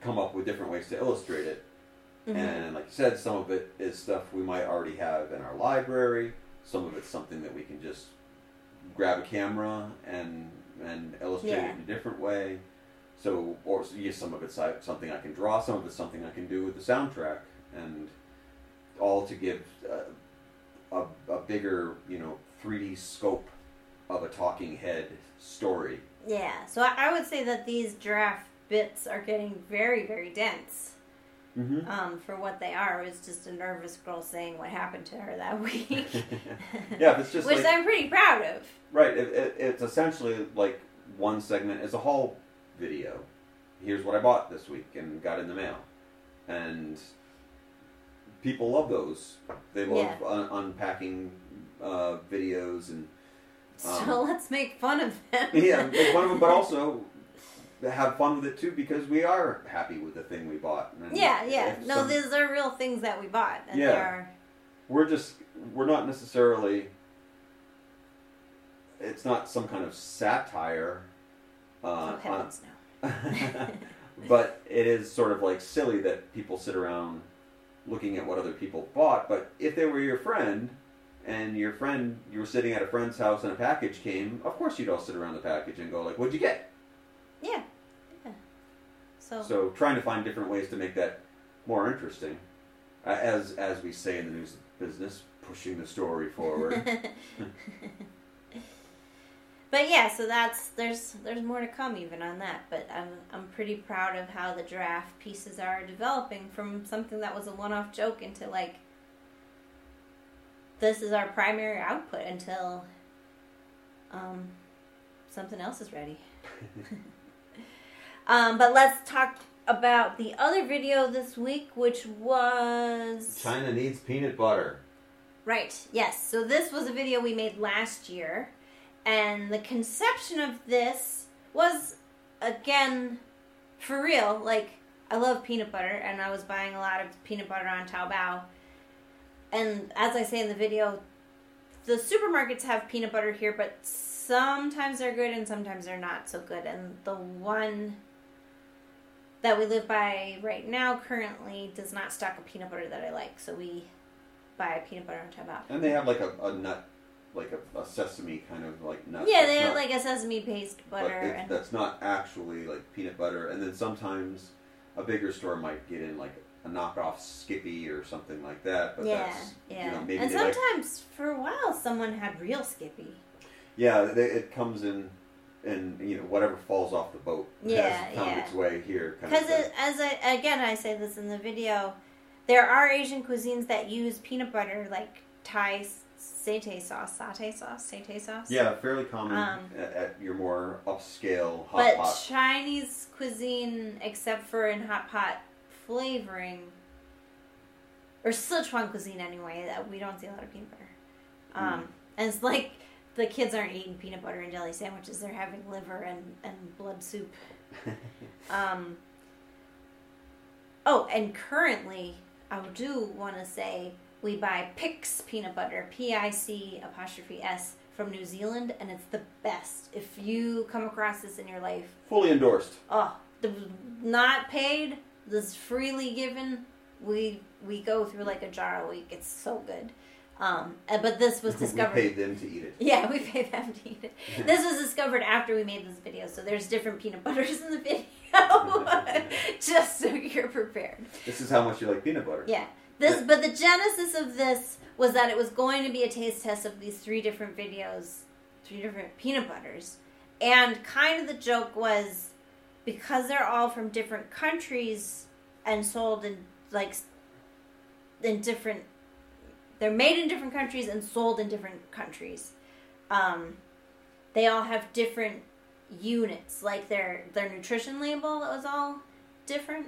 [SPEAKER 2] come up with different ways to illustrate it.
[SPEAKER 1] Mm-hmm.
[SPEAKER 2] And like you said, some of it is stuff we might already have in our library. Some of it's something that we can just grab a camera and and illustrate
[SPEAKER 1] Yeah.
[SPEAKER 2] it in a different way. So, or yes, some of it's something I can draw. Some of it's something I can do with the soundtrack, and all to give uh, a, a bigger, you know, 3D scope of a talking head story.
[SPEAKER 1] Yeah, so I, I would say that these giraffe bits are getting very, very dense.
[SPEAKER 2] Mm-hmm.
[SPEAKER 1] Um, for what they are, it was just a nervous girl saying what happened to her that week.
[SPEAKER 2] yeah, it's just
[SPEAKER 1] which
[SPEAKER 2] like,
[SPEAKER 1] I'm pretty proud of.
[SPEAKER 2] Right. It, it, it's essentially like one segment is a haul video. Here's what I bought this week and got in the mail, and people love those. They love
[SPEAKER 1] Yeah.
[SPEAKER 2] un- unpacking uh, videos and
[SPEAKER 1] So let's make fun of them.
[SPEAKER 2] Um, yeah, make fun of them, but also have fun with it too because we are happy with the thing we bought. And
[SPEAKER 1] yeah, yeah. No,
[SPEAKER 2] some-
[SPEAKER 1] these are real things that we bought, and
[SPEAKER 2] Yeah.
[SPEAKER 1] are.
[SPEAKER 2] we're just we're not necessarily. It's not some kind of satire. Uh,
[SPEAKER 1] Oh
[SPEAKER 2] on,
[SPEAKER 1] heavens no!
[SPEAKER 2] but it is sort of like silly that people sit around looking at what other people bought. But if they were your friend, and your friend, you were sitting at a friend's house and a package came, of course you'd all sit around the package and go like, "What'd you get?"
[SPEAKER 1] Yeah, yeah. So,
[SPEAKER 2] So trying to find different ways to make that more interesting, uh, as as we say in the news business, pushing the story forward.
[SPEAKER 1] but yeah, so that's there's there's more to come even on that. But I'm I'm pretty proud of how the giraffe pieces are developing from something that was a one-off joke into like this is our primary output until um, something else is ready. um, but let's talk about the other video this week, which was
[SPEAKER 2] China needs peanut butter.
[SPEAKER 1] Right, yes. So this was a video we made last year, and the conception of this was, again, for real. Like, I love peanut butter, and I was buying a lot of peanut butter on Taobao. And as I say in the video, the supermarkets have peanut butter here, but sometimes they're good and sometimes they're not so good. And the one that we live by right now currently does not stock a peanut butter that I like, so we buy peanut butter on Taobao.
[SPEAKER 2] And they have like a, a nut, like a, a sesame kind of like nut.
[SPEAKER 1] Yeah, they have like a sesame paste
[SPEAKER 2] but
[SPEAKER 1] butter
[SPEAKER 2] it- that's not actually like peanut butter. And then sometimes a bigger store might get in like a knockoff Skippy or something like that. But
[SPEAKER 1] yeah,
[SPEAKER 2] that's,
[SPEAKER 1] yeah.
[SPEAKER 2] You know, maybe
[SPEAKER 1] and
[SPEAKER 2] they like,
[SPEAKER 1] sometimes for a while someone had real Skippy.
[SPEAKER 2] yeah, they, it comes in, and you know whatever falls off the boat
[SPEAKER 1] Yeah,
[SPEAKER 2] has found
[SPEAKER 1] yeah.
[SPEAKER 2] its way here.
[SPEAKER 1] Because as I again I say this in the video, there are Asian cuisines that use peanut butter like Thai satay sauce, satay sauce, satay sauce.
[SPEAKER 2] Yeah, fairly common
[SPEAKER 1] Um,
[SPEAKER 2] at, at your more upscale hot
[SPEAKER 1] But
[SPEAKER 2] pot.
[SPEAKER 1] Chinese cuisine, except for in hot pot flavoring, or Sichuan cuisine anyway, that we don't see a lot of peanut butter. Um, And it's like the kids aren't eating peanut butter and jelly sandwiches; they're having liver and, and blood soup. Um, oh, and currently, I do want to say we buy Pic's peanut butter, P I C apostrophe S, from New Zealand, and it's the best. If you come across this in your life,
[SPEAKER 2] Fully endorsed.
[SPEAKER 1] oh, the not paid, this freely given. We we go through like a jar a week. It's so good. Um, uh, but this was discovered.
[SPEAKER 2] we paid them to eat it.
[SPEAKER 1] Yeah, we pay them to eat it. This was discovered after we made this video, so there's different peanut butters in the video, just so you're prepared.
[SPEAKER 2] This is how much you like peanut butter.
[SPEAKER 1] Yeah. This, but the genesis of this was that it was going to be a taste test of these three different videos, three different peanut butters, and kind of the joke was because they're all from different countries and sold in like in different they're made in different countries and sold in different countries. Um, they all have different units, like their their nutrition label was all different.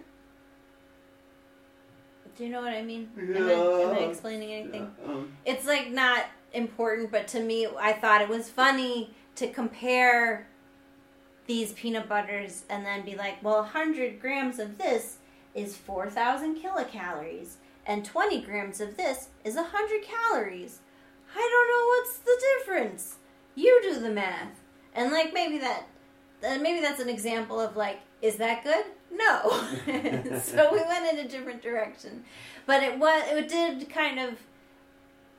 [SPEAKER 1] Do you know what I mean? Am, I, am I explaining anything?
[SPEAKER 2] Yeah, um,
[SPEAKER 1] It's like not important, but to me, I thought it was funny to compare these peanut butters and then be like, well, 100 grams of this is 4,000 kilocalories, and 20 grams of this is 100 calories. I don't know what's the difference. You do the math. And like maybe that, uh, maybe that's an example of like, is that good? No. so we went in a different direction, but it was it did kind of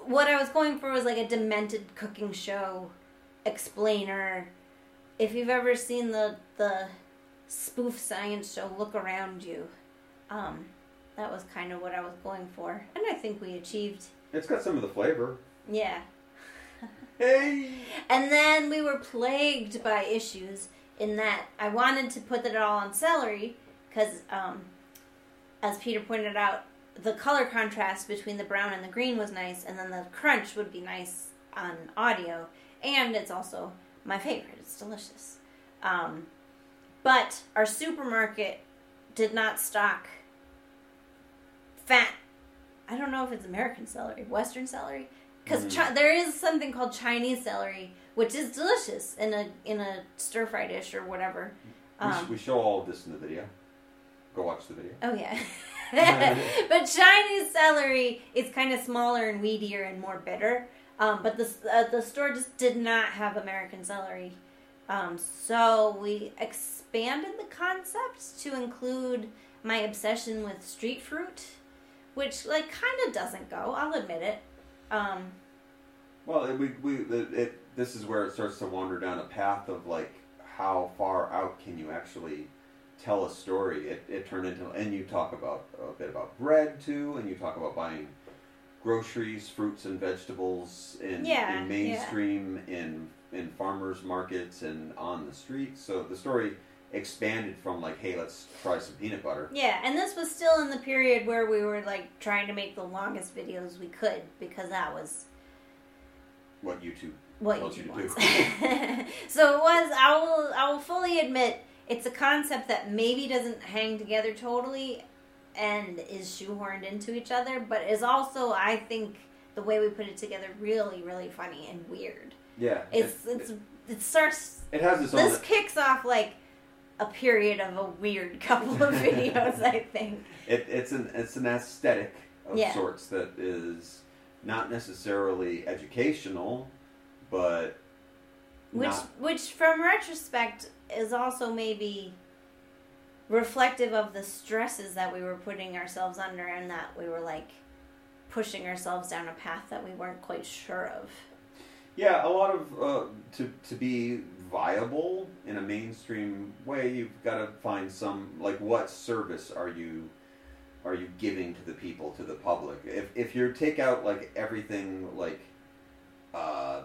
[SPEAKER 1] what I was going for was like a demented cooking show explainer. If you've ever seen the the spoof science show Look Around You, um, that was kind of what I was going for, and I think we achieved.
[SPEAKER 2] it's got some of the flavor.
[SPEAKER 1] Yeah.
[SPEAKER 2] Hey.
[SPEAKER 1] And then we were plagued by issues in that I wanted to put it all on celery because, um, as Peter pointed out, the color contrast between the brown and the green was nice, and then the crunch would be nice on audio. And it's also my favorite. It's delicious. Um, but our supermarket did not stock fat. I don't know if it's American celery, Western celery, because
[SPEAKER 2] Mm.
[SPEAKER 1] chi- there is something called Chinese celery, which is delicious in a in a stir fry dish or whatever.
[SPEAKER 2] we, sh-
[SPEAKER 1] Um,
[SPEAKER 2] we show all of this in the video. Go watch the video.
[SPEAKER 1] oh yeah, but Chinese celery is kind of smaller and weedier and more bitter. Um, but the uh, the store just did not have American celery, um, so we expanded the concept to include my obsession with street fruit, which like kind of doesn't go. I'll admit it. Um,
[SPEAKER 2] Well, it, we, we it, it this is where it starts to wander down a path of like how far out can you actually tell a story? It, it turned into and you talk about a bit about bread too, and you talk about buying groceries, fruits and vegetables in,
[SPEAKER 1] Yeah,
[SPEAKER 2] in mainstream in in farmers markets and on the streets. So the story expanded from like, hey, let's try some peanut butter.
[SPEAKER 1] Yeah, and this was still in the period where we were like trying to make the longest videos we could because that was
[SPEAKER 2] What YouTube
[SPEAKER 1] what
[SPEAKER 2] you
[SPEAKER 1] YouTube
[SPEAKER 2] to
[SPEAKER 1] wants.
[SPEAKER 2] do.
[SPEAKER 1] so it was. I will. I will fully admit it's a concept that maybe doesn't hang together totally, and is shoehorned into each other, but is also I think the way we put it together really really funny and weird.
[SPEAKER 2] yeah,
[SPEAKER 1] It's
[SPEAKER 2] it,
[SPEAKER 1] it's it starts.
[SPEAKER 2] it has its
[SPEAKER 1] This
[SPEAKER 2] own.
[SPEAKER 1] kicks off like a period of a weird couple of videos. I think.
[SPEAKER 2] It, it's an it's an aesthetic of
[SPEAKER 1] Yeah.
[SPEAKER 2] sorts that is not necessarily educational, but
[SPEAKER 1] Which,
[SPEAKER 2] not
[SPEAKER 1] which, from retrospect, is also maybe reflective of the stresses that we were putting ourselves under, and that we were like pushing ourselves down a path that we weren't quite sure of.
[SPEAKER 2] yeah. A lot of uh, to to be viable in a mainstream way, you've got to find some like what service are you are you giving to the people to the public? If if you take out like everything like uh,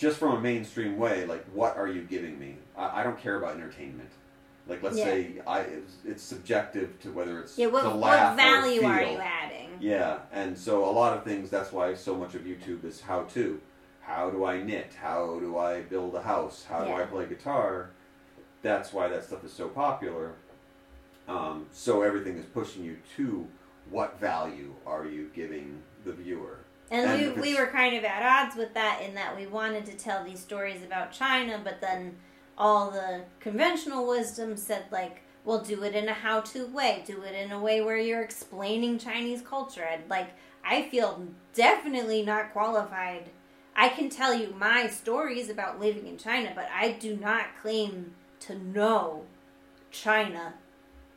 [SPEAKER 2] just from a mainstream way, like what are you giving me? I, I don't care about entertainment. Like let's
[SPEAKER 1] Yeah.
[SPEAKER 2] say I it's, it's subjective to whether it's
[SPEAKER 1] Yeah, what, what value are you adding?
[SPEAKER 2] Yeah, and so a lot of things. That's why so much of YouTube is how to. How do I knit? How do I build a house? How do I play guitar? That's why that stuff is so popular. Um, so everything is pushing you to what value are you giving the viewer?
[SPEAKER 1] And, we, we were kind of at odds with that in that we wanted to tell these stories about China, but then all the conventional wisdom said, like, well, do it in a how to way. Do it in a way where you're explaining Chinese culture. And, like, I feel definitely not qualified. I can tell you my stories about living in China, but I do not claim to know China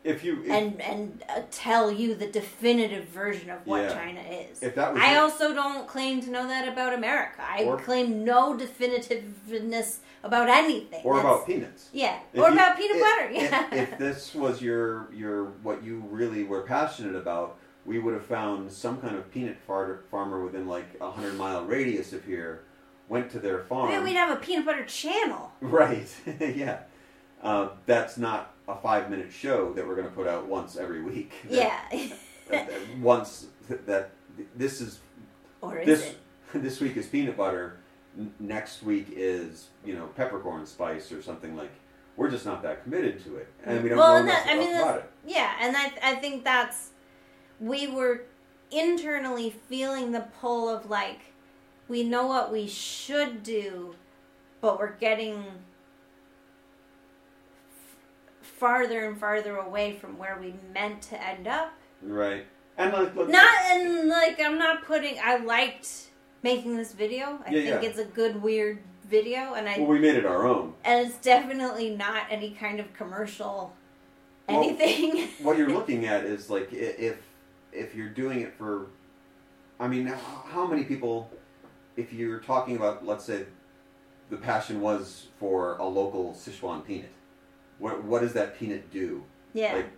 [SPEAKER 2] If you if,
[SPEAKER 1] and and uh, tell you the definitive version of what
[SPEAKER 2] Yeah.
[SPEAKER 1] China is.
[SPEAKER 2] if that was
[SPEAKER 1] I
[SPEAKER 2] it-
[SPEAKER 1] also don't claim to know that about America. I
[SPEAKER 2] Or-
[SPEAKER 1] claim no definitiveness about anything.
[SPEAKER 2] or
[SPEAKER 1] That's-
[SPEAKER 2] about peanuts.
[SPEAKER 1] yeah,
[SPEAKER 2] If
[SPEAKER 1] or
[SPEAKER 2] you-
[SPEAKER 1] about peanut
[SPEAKER 2] if-
[SPEAKER 1] butter.
[SPEAKER 2] if-
[SPEAKER 1] Yeah,
[SPEAKER 2] If, this was your your what you really were passionate about, we would have found some kind of peanut far- farmer within like a hundred mile radius of here, went to their farm.
[SPEAKER 1] Maybe we'd have a peanut butter channel.
[SPEAKER 2] Right. yeah. Uh, that's not a five minute show that we're going to put out once every week.
[SPEAKER 1] Yeah,
[SPEAKER 2] That- that- once that, that this is
[SPEAKER 1] or is
[SPEAKER 2] this
[SPEAKER 1] it?
[SPEAKER 2] this week is peanut butter. Next week is you know peppercorn spice or something like. We're just not that committed to it, and we don't
[SPEAKER 1] Well,
[SPEAKER 2] know
[SPEAKER 1] that- I mean,
[SPEAKER 2] about it.
[SPEAKER 1] Yeah, and I I think that's we were internally feeling the pull of like we know what we should do, but we're getting farther and farther away from where we meant to end up.
[SPEAKER 2] Right. And like, look,
[SPEAKER 1] Not and like I'm not putting. I liked making this video. I
[SPEAKER 2] Yeah,
[SPEAKER 1] think
[SPEAKER 2] yeah.
[SPEAKER 1] it's a good weird video, and I
[SPEAKER 2] well, we made it our own.
[SPEAKER 1] and it's definitely not any kind of commercial
[SPEAKER 2] Well,
[SPEAKER 1] anything.
[SPEAKER 2] what you're looking at is like if if you're doing it for i mean how many people if you're talking about let's say the passion was for a local sichuan peanut what what does that peanut do
[SPEAKER 1] yeah.
[SPEAKER 2] like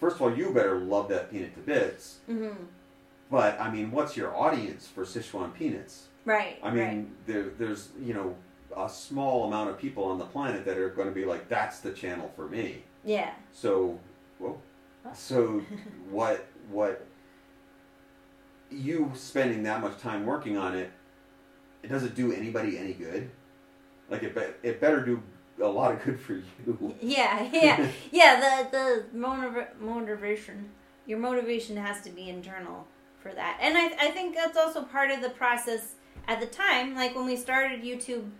[SPEAKER 2] first of all you better love that peanut to bits
[SPEAKER 1] Mm-hmm.
[SPEAKER 2] but i mean what's your audience for sichuan peanuts
[SPEAKER 1] Right.
[SPEAKER 2] i mean
[SPEAKER 1] right.
[SPEAKER 2] there, there's you know a small amount of people on the planet that are going to be like that's the channel for me
[SPEAKER 1] Yeah.
[SPEAKER 2] so, well, so what? What? You spending that much time working on it, it doesn't do anybody any good. Like it, be, it better do a lot of good for you.
[SPEAKER 1] Yeah. Yeah. yeah. The the motiv- motivation. Your motivation has to be internal for that, and I I think that's also part of the process at the time. Like when we started YouTube.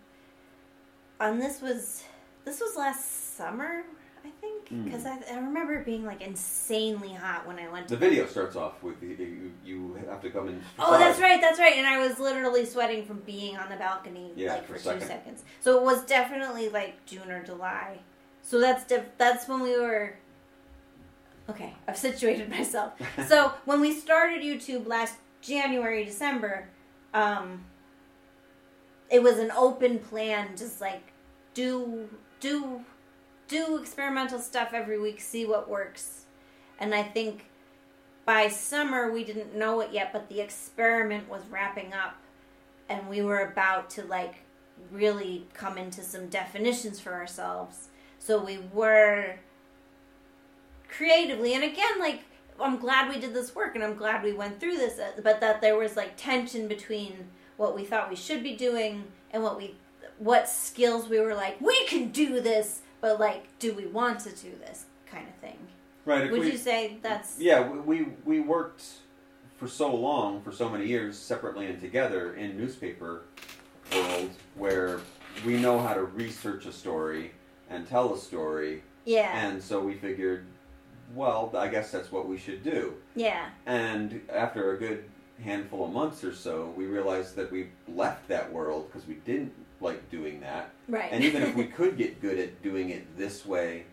[SPEAKER 1] And this was this was last summer,
[SPEAKER 2] Mm.
[SPEAKER 1] because I, I remember it being like insanely hot when I went to
[SPEAKER 2] The video starts off with you, you, you have to come in.
[SPEAKER 1] Oh, that's right, that's right. And I was literally sweating from being on the balcony
[SPEAKER 2] Yeah,
[SPEAKER 1] like
[SPEAKER 2] for
[SPEAKER 1] for,
[SPEAKER 2] a
[SPEAKER 1] two
[SPEAKER 2] second.
[SPEAKER 1] seconds. So it was definitely like June or July. So that's def- that's when we were. Okay, I've situated myself. so when we started YouTube last January, December, um, it was an open plan, just like do do do experimental stuff every week, see what works, and I think by summer we didn't know it yet, but the experiment was wrapping up, and we were about to like really come into some definitions for ourselves. So we were creatively, and again, like I'm glad we did this work, and I'm glad we went through this, uh, but that there was like tension between what we thought we should be doing and what we what skills we were like we can do this but like do we want to do this kind of thing
[SPEAKER 2] right.
[SPEAKER 1] Would
[SPEAKER 2] we,
[SPEAKER 1] you say that's
[SPEAKER 2] Yeah, we, we we worked for so long, for so many years, separately and together in newspaper world, where we know how to research a story and tell a story,
[SPEAKER 1] yeah
[SPEAKER 2] and so we figured, well, I guess that's what we should do.
[SPEAKER 1] yeah
[SPEAKER 2] And after a good handful of months or so, we realized that we left that world because we didn't like doing that.
[SPEAKER 1] right
[SPEAKER 2] And even if we could get good at doing it this way,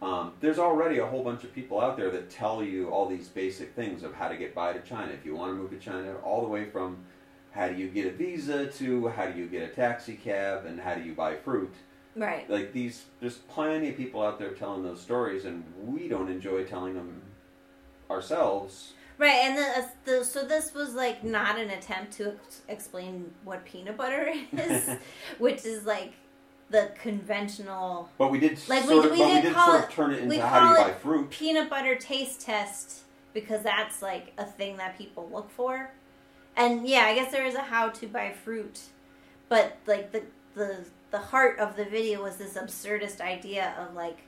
[SPEAKER 2] um, there's already a whole bunch of people out there that tell you all these basic things of how to get by to China. If you want to move to China, all the way from how do you get a visa to how do you get a taxi cab and how do you buy fruit.
[SPEAKER 1] right
[SPEAKER 2] Like these, there's plenty of people out there telling those stories, and we don't enjoy telling them ourselves.
[SPEAKER 1] Right and the, uh, the so this was like not an attempt to ex- explain what peanut butter is which is like the conventional
[SPEAKER 2] But we did
[SPEAKER 1] Like, we-
[SPEAKER 2] of,
[SPEAKER 1] we
[SPEAKER 2] but we
[SPEAKER 1] did
[SPEAKER 2] did
[SPEAKER 1] call
[SPEAKER 2] sort
[SPEAKER 1] it-
[SPEAKER 2] of turn it into how do you buy fruit.
[SPEAKER 1] peanut butter taste test because that's like a thing that people look for. And yeah, I guess there is a how to buy fruit, but like the the the heart of the video was this absurdist idea of like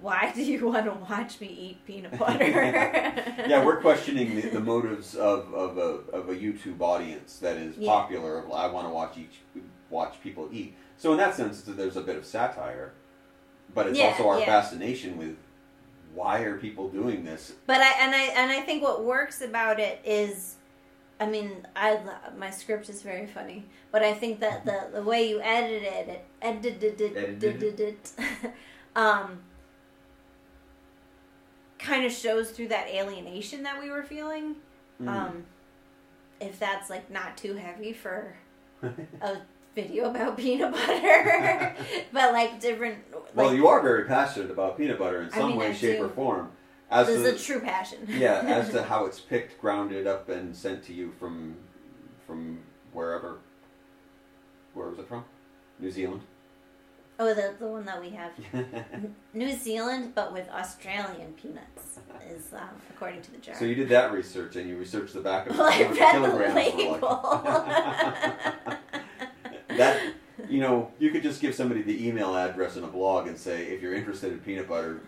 [SPEAKER 1] why do you want to watch me eat peanut butter?
[SPEAKER 2] yeah, we're questioning the, the motives of, of, a, of a YouTube audience that is
[SPEAKER 1] Yeah.
[SPEAKER 2] popular. I want to watch each watch people eat. So in that sense, there's a bit of satire, but it's
[SPEAKER 1] Yeah,
[SPEAKER 2] also our
[SPEAKER 1] yeah.
[SPEAKER 2] fascination with why are people doing this?
[SPEAKER 1] But I and I and I think what works about it is I mean, I my script is very funny, but I think that the the way you edited it, edited it, edited it, um, kind of shows through that alienation that we were feeling.
[SPEAKER 2] Mm.
[SPEAKER 1] Um, if that's like not too heavy for a video about peanut butter, but like different.
[SPEAKER 2] well, you are very passionate about peanut butter in
[SPEAKER 1] I
[SPEAKER 2] some
[SPEAKER 1] mean,
[SPEAKER 2] way,
[SPEAKER 1] I
[SPEAKER 2] shape,
[SPEAKER 1] do.
[SPEAKER 2] or form. As
[SPEAKER 1] This
[SPEAKER 2] to,
[SPEAKER 1] is a true passion.
[SPEAKER 2] yeah, as to how it's picked, grounded up, and sent to you from from wherever. Where was it from? New Zealand.
[SPEAKER 1] Oh, the the one that we have. New Zealand, but with Australian peanuts, is um, according to the jar.
[SPEAKER 2] so you did that research, and you researched the back of
[SPEAKER 1] Well, I read the
[SPEAKER 2] kilograms like. that you know, you could just give somebody the email address and a blog and say, if you're interested in peanut butter,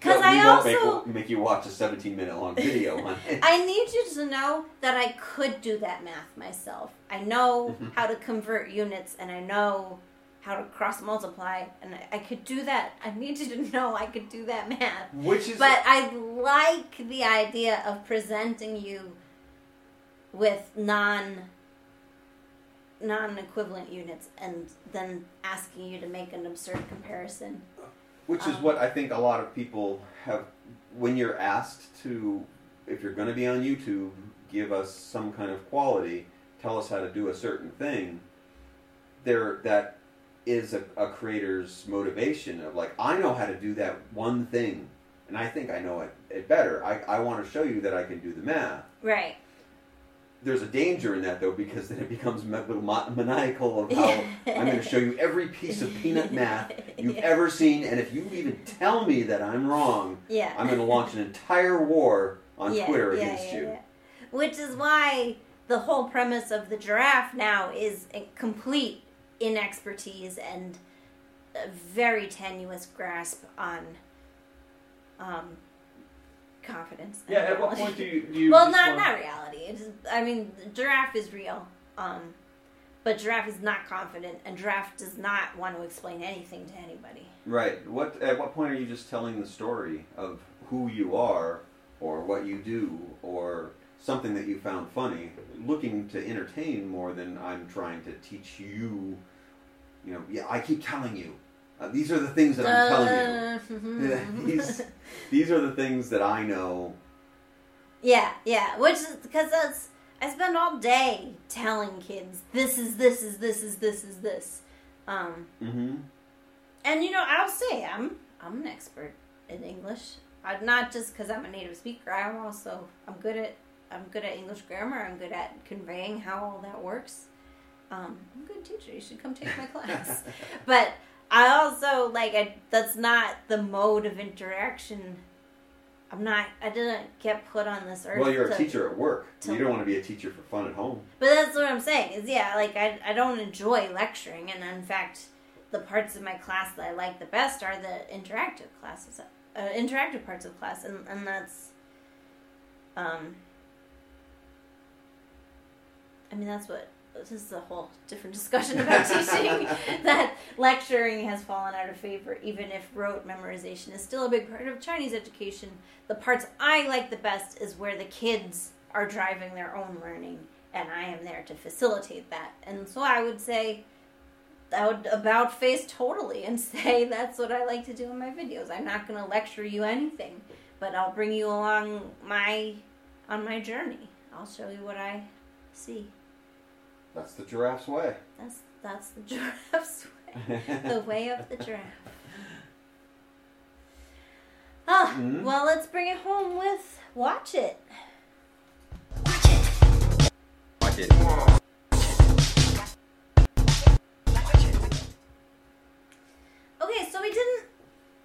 [SPEAKER 1] 'Cause
[SPEAKER 2] we
[SPEAKER 1] I also-
[SPEAKER 2] make, make you watch a 17 minute long video on it.
[SPEAKER 1] I need you to know that I could do that math myself. I know
[SPEAKER 2] Mhm.
[SPEAKER 1] how to convert units and I know how to cross multiply and I, I could do that. I need you to know I could do that math.
[SPEAKER 2] Which is
[SPEAKER 1] But I like the idea of presenting you with non non equivalent units and then asking you to make an absurd comparison.
[SPEAKER 2] Which is
[SPEAKER 1] Um,
[SPEAKER 2] what I think a lot of people have when you're asked to, if you're going to be on YouTube, give us some kind of quality, tell us how to do a certain thing. There, that is a, a creator's motivation of like, I know how to do that one thing, and I think I know it, it better. I, I want to show you that I can do the math.
[SPEAKER 1] Right.
[SPEAKER 2] There's a danger in that though, because then it becomes ma- ma- maniacal of how I'm going to show you every piece of peanut math you've
[SPEAKER 1] yeah.
[SPEAKER 2] ever seen, and if you even tell me that I'm wrong,
[SPEAKER 1] Yeah.
[SPEAKER 2] I'm going to launch an entire war on
[SPEAKER 1] Yeah,
[SPEAKER 2] Twitter against you.
[SPEAKER 1] yeah. Which is why the whole premise of the giraffe now is eh, complete inexpertise and a very tenuous grasp on um, confidence.
[SPEAKER 3] Yeah, at what point do you do you
[SPEAKER 1] well, not
[SPEAKER 3] want-
[SPEAKER 1] not reality. It's, I mean, giraffe is real, um, but giraffe is not confident, and giraffe does not want to explain anything to anybody.
[SPEAKER 2] Right. What? At what point are you just telling the story of who you are, or what you do, or something that you found funny, looking to entertain more than I'm trying to teach you? You know, yeah, I keep telling you. Uh, these are the things that I'm telling you.
[SPEAKER 1] Uh,
[SPEAKER 2] these, these are the things that I know.
[SPEAKER 1] Yeah, yeah. Which is because that's I spend all day telling kids this is this is this is this is this. Um,
[SPEAKER 2] Mm-hmm.
[SPEAKER 1] and you know I'll say I'm I'm an expert in English. I'm not just because I'm a native speaker. I'm also I'm good at I'm good at English grammar. I'm good at conveying how all that works. Um, I'm a good teacher. You should come take my class. but I also like I, that's not the mode of interaction. I'm not. I didn't get put on this earth.
[SPEAKER 2] Well, you're a teacher at work.
[SPEAKER 1] to-
[SPEAKER 2] You don't want to be a teacher for fun at home.
[SPEAKER 1] But that's what I'm saying. Is yeah, like I I don't enjoy lecturing, and in fact, the parts of my class that I like the best are the interactive classes, uh, interactive parts of class, and and that's, um. I mean, that's what this is a whole different discussion about teaching. that lecturing has fallen out of favor, even if rote memorization is still a big part of Chinese education. The parts I like the best is where the kids are driving their own learning, and I am there to facilitate that. And so I would say, I would about face totally and say that's what I like to do in my videos. I'm not going to lecture you anything, but I'll bring you along my on my journey. I'll show you what I see.
[SPEAKER 2] That's the giraffe's way.
[SPEAKER 1] That's that's the giraffe's way. the way of the giraffe. Ah,
[SPEAKER 2] Mhm.
[SPEAKER 1] well, let's bring it home with watch it.
[SPEAKER 2] Watch it. Watch it.
[SPEAKER 1] Okay, so we didn't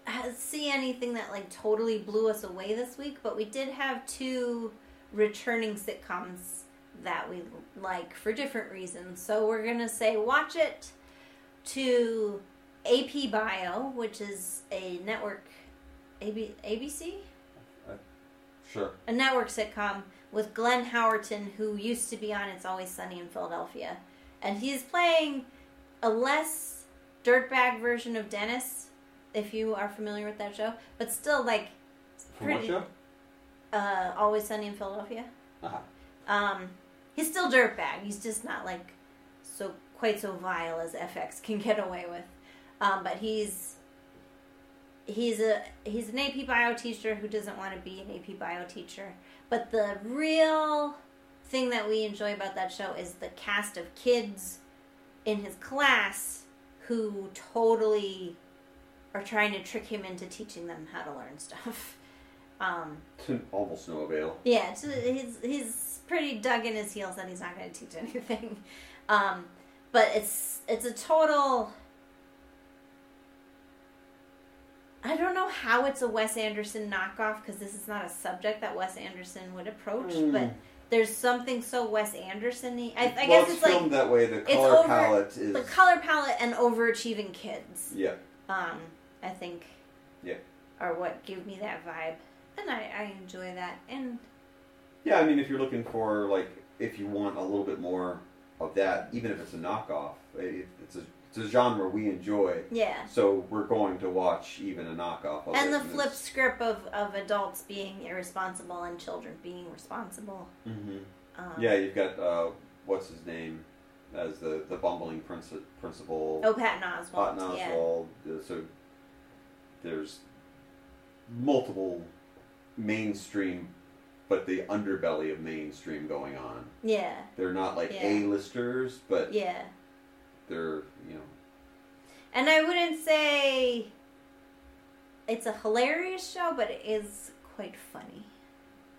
[SPEAKER 1] uh, see anything that like totally blew us away this week, but we did have two returning sitcoms that we like for different reasons. So we're gonna say watch it to AP Bio, which is a network AB, ABC
[SPEAKER 2] Sure.
[SPEAKER 1] a network sitcom with Glenn Howerton, who used to be on It's Always Sunny in Philadelphia. And he's playing a less dirtbag version of Dennis, if you are familiar with that show, but still like pretty.
[SPEAKER 2] From what show?
[SPEAKER 1] uh, Always Sunny in Philadelphia.
[SPEAKER 2] Uh-huh.
[SPEAKER 1] Um, he's still dirtbag. He's just not like so quite so vile as FX can get away with. Um, but he's he's a he's an AP bio teacher who doesn't want to be an AP bio teacher. But the real thing that we enjoy about that show is the cast of kids in his class who totally are trying to trick him into teaching them how to learn stuff. Um,
[SPEAKER 2] To almost no avail.
[SPEAKER 1] yeah, so he's he's pretty dug in his heels that he's not going to teach anything. Um, but it's it's a total. I don't know how it's a Wes Anderson knockoff because this is not a subject that Wes Anderson would approach.
[SPEAKER 2] Mm.
[SPEAKER 1] But there's something so Wes Anderson-y. I, I
[SPEAKER 2] well,
[SPEAKER 1] guess
[SPEAKER 2] it's,
[SPEAKER 1] it's like
[SPEAKER 2] that way. The color
[SPEAKER 1] over-
[SPEAKER 2] palette is
[SPEAKER 1] the color palette and overachieving kids.
[SPEAKER 2] yeah.
[SPEAKER 1] Um, I think.
[SPEAKER 2] Yeah.
[SPEAKER 1] Are what give me that vibe, and I, I enjoy that. And
[SPEAKER 2] Yeah, I mean, if you're looking for like, if you want a little bit more of that, even if it's a knockoff, it, it's a it's a genre we enjoy.
[SPEAKER 1] yeah.
[SPEAKER 2] So we're going to watch even a knockoff of
[SPEAKER 1] and
[SPEAKER 2] it.
[SPEAKER 1] the flip
[SPEAKER 2] it's-
[SPEAKER 1] script of, of adults being irresponsible and children being responsible.
[SPEAKER 2] Mm-hmm.
[SPEAKER 1] Um,
[SPEAKER 2] Yeah, you've got uh, what's his name as the the bumbling princi- principal.
[SPEAKER 1] Oh, Patton Oswalt.
[SPEAKER 2] Patton
[SPEAKER 1] Yeah.
[SPEAKER 2] Oswalt. Uh, So there's multiple mainstream, but the underbelly of mainstream going on.
[SPEAKER 1] Yeah.
[SPEAKER 2] They're not like
[SPEAKER 1] Yeah.
[SPEAKER 2] A-listers, but
[SPEAKER 1] Yeah.
[SPEAKER 2] they're you know
[SPEAKER 1] And I wouldn't say it's a hilarious show, but it is quite funny.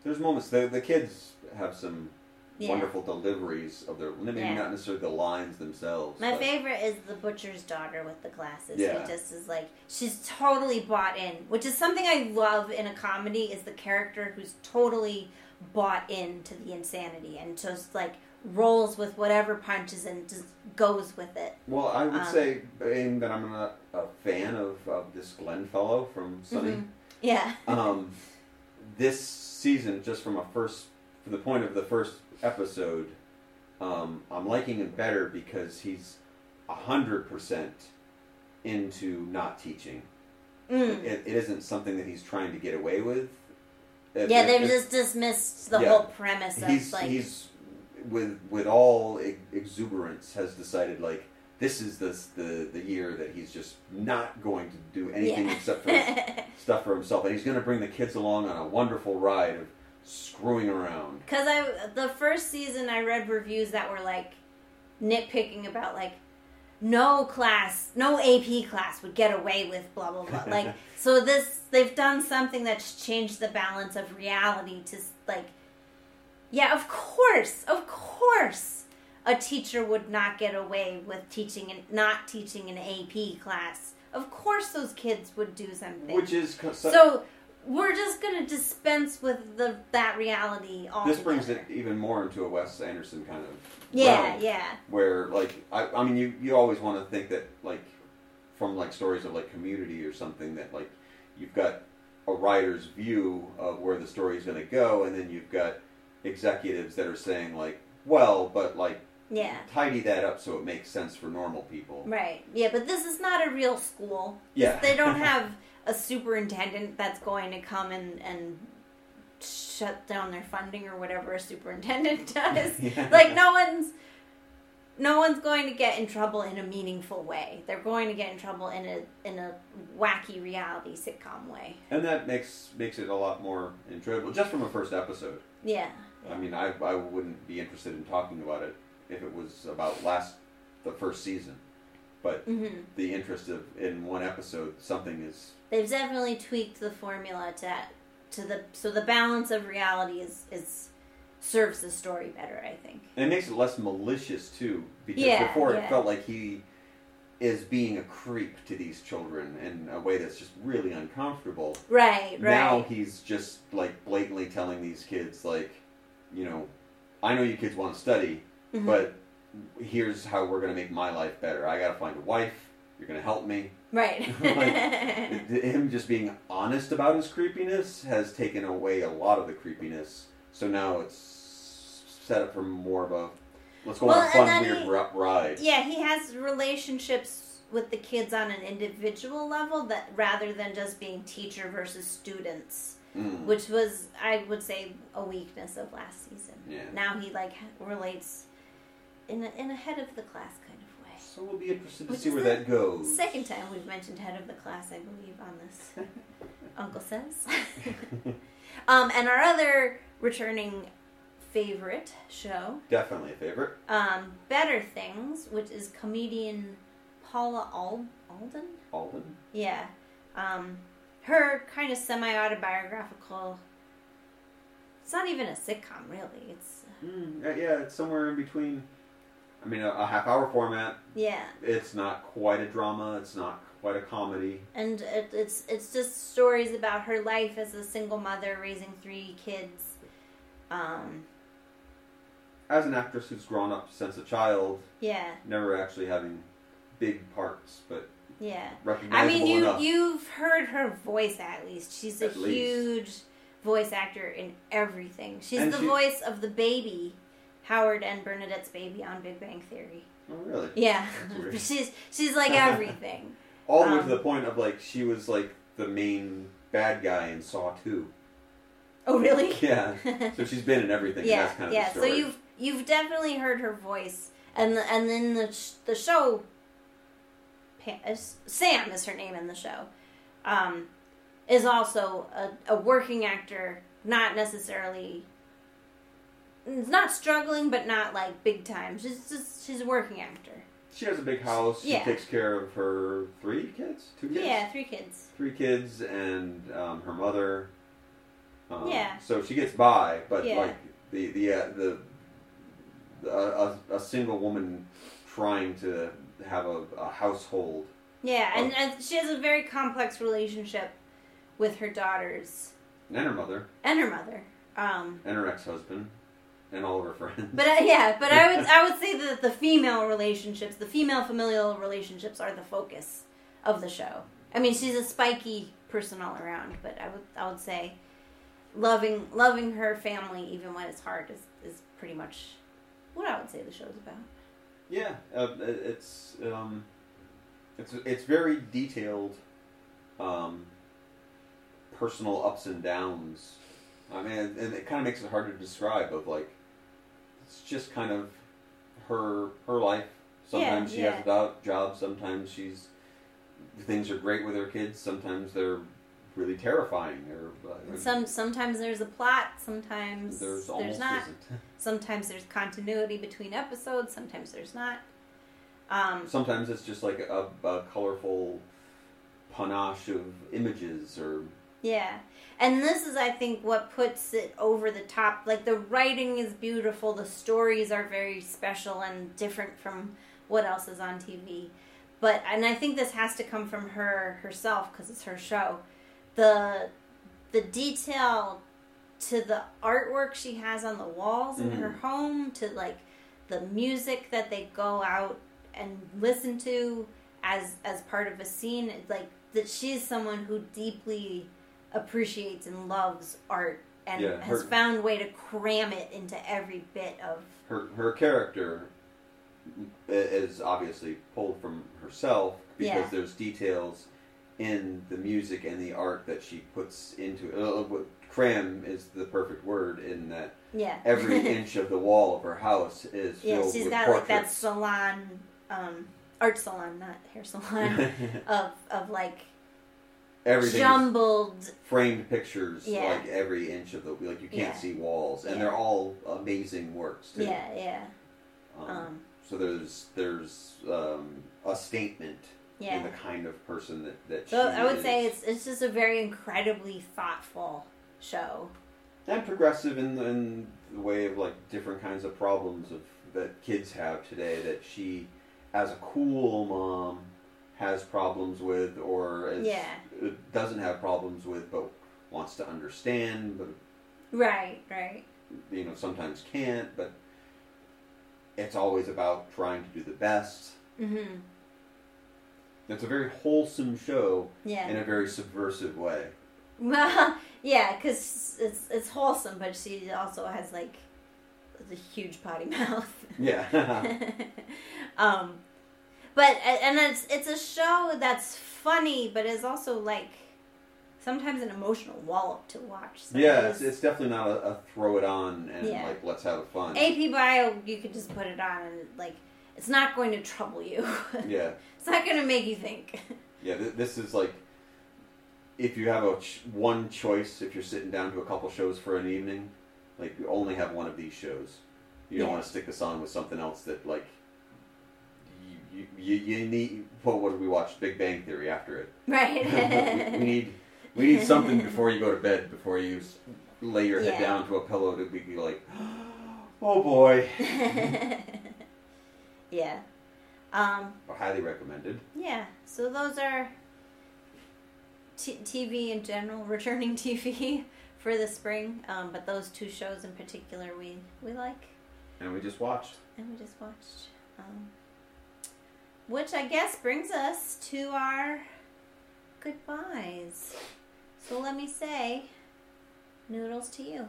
[SPEAKER 2] there's moments the the kids have some
[SPEAKER 1] Yeah.
[SPEAKER 2] wonderful deliveries of their maybe
[SPEAKER 1] Yeah.
[SPEAKER 2] not necessarily the lines themselves.
[SPEAKER 1] My favorite is the butcher's daughter with the glasses.
[SPEAKER 2] Yeah.
[SPEAKER 1] Just is like she's totally bought in, which is something I love in a comedy. Is the character who's totally bought into the insanity and just like rolls with whatever punches and just goes with it.
[SPEAKER 2] Well, I would
[SPEAKER 1] Um,
[SPEAKER 2] say, being that I'm not a fan of, of this Glenn fellow from Sunny,
[SPEAKER 1] Mhm. Yeah.
[SPEAKER 2] um, this season, just from a first, from the point of the first episode, um, I'm liking him better because he's a hundred percent into not teaching.
[SPEAKER 1] Mm.
[SPEAKER 2] It, it isn't something that he's trying to get away with. It-
[SPEAKER 1] Yeah, they've just dismissed the
[SPEAKER 2] Yeah.
[SPEAKER 1] whole premise of
[SPEAKER 2] he's
[SPEAKER 1] like
[SPEAKER 2] he's with with all exuberance has decided like this is the the the year that he's just not going to do anything
[SPEAKER 1] Yeah.
[SPEAKER 2] except for stuff for himself, and he's going to bring the kids along on a wonderful ride of screwing around.
[SPEAKER 1] Because I the first season I read reviews that were like nitpicking about like no class, no AP class would get away with blah blah blah. like so this they've done something that's changed the balance of reality to like yeah, of course, of course, a teacher would not get away with teaching and not teaching an AP class. Of course, those kids would do something.
[SPEAKER 2] Which is so,
[SPEAKER 1] so we're just gonna dispense with the that reality altogether.
[SPEAKER 2] this brings it even more into a Wes Anderson kind of
[SPEAKER 1] Yeah,
[SPEAKER 2] realm,
[SPEAKER 1] yeah,
[SPEAKER 2] where like I, I mean you you always want to think that like from like stories of like community or something that like you've got a writer's view of where the story is going to go and then you've got executives that are saying like well but like
[SPEAKER 1] yeah.
[SPEAKER 2] tidy that up so it makes sense for normal people
[SPEAKER 1] Right. Yeah, but this is not a real school.
[SPEAKER 2] yeah
[SPEAKER 1] They don't have a superintendent that's going to come and and shut down their funding or whatever a superintendent does.
[SPEAKER 2] Yeah.
[SPEAKER 1] Like no one's no one's going to get in trouble in a meaningful way. They're going to get in trouble in a in a wacky reality sitcom way.
[SPEAKER 2] and that makes makes it a lot more enjoyable just from a first episode
[SPEAKER 1] Yeah.
[SPEAKER 2] i mean I, I wouldn't be interested in talking about it if it was about last the first season but
[SPEAKER 1] hmm
[SPEAKER 2] the interest of in one episode something is
[SPEAKER 1] They've definitely tweaked the formula to to the so the balance of reality is is serves the story better. I think.
[SPEAKER 2] and it makes it less malicious too because
[SPEAKER 1] Yeah,
[SPEAKER 2] before
[SPEAKER 1] yeah.
[SPEAKER 2] it felt like he is being a creep to these children in a way that's just really uncomfortable
[SPEAKER 1] Right. Right.
[SPEAKER 2] now he's just like blatantly telling these kids like you know i know you kids want to study
[SPEAKER 1] Mhm.
[SPEAKER 2] but here's how we're going to make my life better i got to find a wife you're going to help me
[SPEAKER 1] right.
[SPEAKER 2] like, him just being honest about his creepiness has taken away a lot of the creepiness. So now it's set up for more of a let's go
[SPEAKER 1] Well,
[SPEAKER 2] on a fun, weird
[SPEAKER 1] he-
[SPEAKER 2] ri- ride.
[SPEAKER 1] yeah, he has relationships with the kids on an individual level that rather than just being teacher versus students.
[SPEAKER 2] Mm.
[SPEAKER 1] which was I would say a weakness of last season.
[SPEAKER 2] Yeah.
[SPEAKER 1] Now he like relates in a, in a head of the class kind of way.
[SPEAKER 2] So we'll be interested to
[SPEAKER 1] Which
[SPEAKER 2] see where that goes.
[SPEAKER 1] Second time we've mentioned head of the class, I believe, on this. Uncle Sez. um, and our other returning favorite show,
[SPEAKER 2] Definitely a favorite.
[SPEAKER 1] um, Better Things, which is comedian Paula Ald- Alden.
[SPEAKER 2] Alden.
[SPEAKER 1] Yeah. Um, her kind of semi autobiographical. It's not even a sitcom, really. It's
[SPEAKER 2] Mm, yeah, yeah, it's somewhere in between. I mean, a, a half-hour format.
[SPEAKER 1] yeah,
[SPEAKER 2] It's not quite a drama. It's not quite a comedy.
[SPEAKER 1] and it, it's it's just stories about her life as a single mother raising three kids. Um,
[SPEAKER 2] As an actress who's grown up since a child,
[SPEAKER 1] yeah,
[SPEAKER 2] never actually having big parts, but
[SPEAKER 1] yeah. I mean, you
[SPEAKER 2] enough.
[SPEAKER 1] you've heard her voice at least. She's a
[SPEAKER 2] least.
[SPEAKER 1] huge voice actor in everything. She's
[SPEAKER 2] And
[SPEAKER 1] the
[SPEAKER 2] she-
[SPEAKER 1] voice of the baby, Howard and Bernadette's baby on Big Bang Theory.
[SPEAKER 2] oh, really?
[SPEAKER 1] Yeah, she's she's like everything.
[SPEAKER 2] All the way
[SPEAKER 1] Um,
[SPEAKER 2] to the point of like she was like the main bad guy in Saw Two.
[SPEAKER 1] oh, really?
[SPEAKER 2] Yeah. So she's been in everything.
[SPEAKER 1] yeah,
[SPEAKER 2] that's kind of
[SPEAKER 1] yeah. So you've you've definitely heard her voice, and the, and then the sh- the show. Is- Sam is her name in the show. Um, is also a, a working actor, not necessarily. Not struggling, but not like big time. She's just she's a working actor.
[SPEAKER 2] She has a big house. She
[SPEAKER 1] Yeah.
[SPEAKER 2] takes care of her three kids, two kids,
[SPEAKER 1] Yeah, three kids.
[SPEAKER 2] three kids, and um, her mother. Um,
[SPEAKER 1] Yeah.
[SPEAKER 2] So she gets by, but
[SPEAKER 1] Yeah.
[SPEAKER 2] like the the uh, the, the a, a single woman trying to have a, a household.
[SPEAKER 1] Yeah, and,
[SPEAKER 2] Oh.
[SPEAKER 1] and she has a very complex relationship with her daughters
[SPEAKER 2] And her mother,
[SPEAKER 1] and her mother. Um,
[SPEAKER 2] and her ex-husband, and all of her friends.
[SPEAKER 1] But uh, yeah, but I would I would say that the female relationships, the female familial relationships, are the focus of the show. I mean, she's a spiky person all around, but I would I would say loving loving her family even when it's hard is is pretty much what I would say the show's about.
[SPEAKER 2] Yeah, uh, it's um, it's it's very detailed, um, personal ups and downs. I mean, and it kind of makes it hard to describe. Of like, it's just kind of her her life. Sometimes she
[SPEAKER 1] yeah.
[SPEAKER 2] has a job. Sometimes she's things are great with her kids. Sometimes they're really terrifying. Or uh,
[SPEAKER 1] Some sometimes there's a plot, sometimes
[SPEAKER 2] there's
[SPEAKER 1] there's, not. Sometimes there's continuity between episodes, sometimes there's not. Um,
[SPEAKER 2] Sometimes it's just like a, a colorful panache of images or
[SPEAKER 1] Yeah. And this is, I think, what puts it over the top. Like, the writing is beautiful, the stories are very special and different from what else is on TV. But, and I think this has to come from her herself because it's her show. The, the detail to the artwork she has on the walls in her
[SPEAKER 2] Mhm.
[SPEAKER 1] home, to like the music that they go out and listen to as as part of a scene, it's like that she's someone who deeply appreciates and loves art and
[SPEAKER 2] Yeah,
[SPEAKER 1] has
[SPEAKER 2] her-
[SPEAKER 1] found a way to cram it into every bit of
[SPEAKER 2] her her character is obviously pulled from herself because
[SPEAKER 1] Yeah.
[SPEAKER 2] there's details in the music and the art that she puts into it. Uh, what- cram is the perfect word in that
[SPEAKER 1] yeah
[SPEAKER 2] every inch of the wall of her house is
[SPEAKER 1] yeah
[SPEAKER 2] filled
[SPEAKER 1] she's
[SPEAKER 2] with
[SPEAKER 1] got like that salon um art salon not hair salon of of like
[SPEAKER 2] Everything
[SPEAKER 1] jumbled
[SPEAKER 2] framed pictures
[SPEAKER 1] Yeah.
[SPEAKER 2] like every inch of the like you can't
[SPEAKER 1] Yeah.
[SPEAKER 2] see walls and
[SPEAKER 1] Yeah.
[SPEAKER 2] they're all amazing works too.
[SPEAKER 1] yeah yeah
[SPEAKER 2] Um,
[SPEAKER 1] um
[SPEAKER 2] so there's there's um, a statement
[SPEAKER 1] yeah
[SPEAKER 2] in the kind of person that that
[SPEAKER 1] so
[SPEAKER 2] she
[SPEAKER 1] i would
[SPEAKER 2] is.
[SPEAKER 1] say it's it's just a very incredibly thoughtful show
[SPEAKER 2] and progressive in, in the way of like different kinds of problems of that kids have today that she as a cool mom has problems with or as,
[SPEAKER 1] Yeah.
[SPEAKER 2] doesn't have problems with but wants to understand but
[SPEAKER 1] right right.
[SPEAKER 2] you know sometimes can't but it's always about trying to do the best.
[SPEAKER 1] Mm-hmm.
[SPEAKER 2] It's a very wholesome show
[SPEAKER 1] yeah.
[SPEAKER 2] in a very subversive way.
[SPEAKER 1] Well, yeah, because it's it's wholesome, but she also has like a huge potty mouth.
[SPEAKER 2] yeah.
[SPEAKER 1] Um, but and it's it's a show that's funny, but is also like sometimes an emotional wallop to watch. So
[SPEAKER 2] yeah, it's, it's definitely not a, a throw it on and
[SPEAKER 1] Yeah.
[SPEAKER 2] like let's have a fun.
[SPEAKER 1] AP Bio, you could just put it on and like it's not going to trouble you.
[SPEAKER 2] Yeah,
[SPEAKER 1] it's not going to make you think.
[SPEAKER 2] yeah. Th- this is like if you have a ch- one choice, if you're sitting down to a couple shows for an evening, like you only have one of these shows. You don't want to stick this on with something else that like you you, you need. What did we watch? Big Bang Theory after it.
[SPEAKER 1] right.
[SPEAKER 2] we need we need something before you go to bed before you lay your head
[SPEAKER 1] Yeah.
[SPEAKER 2] down to a pillow to be like, oh boy.
[SPEAKER 1] yeah. Um,
[SPEAKER 2] Highly recommended.
[SPEAKER 1] yeah. So those are t- TV in general, returning TV for the spring. Um, but those two shows in particular, we we like.
[SPEAKER 2] And we just watched.
[SPEAKER 1] And we just watched. Um, which I guess brings us to our goodbyes. So let me say, noodles to you.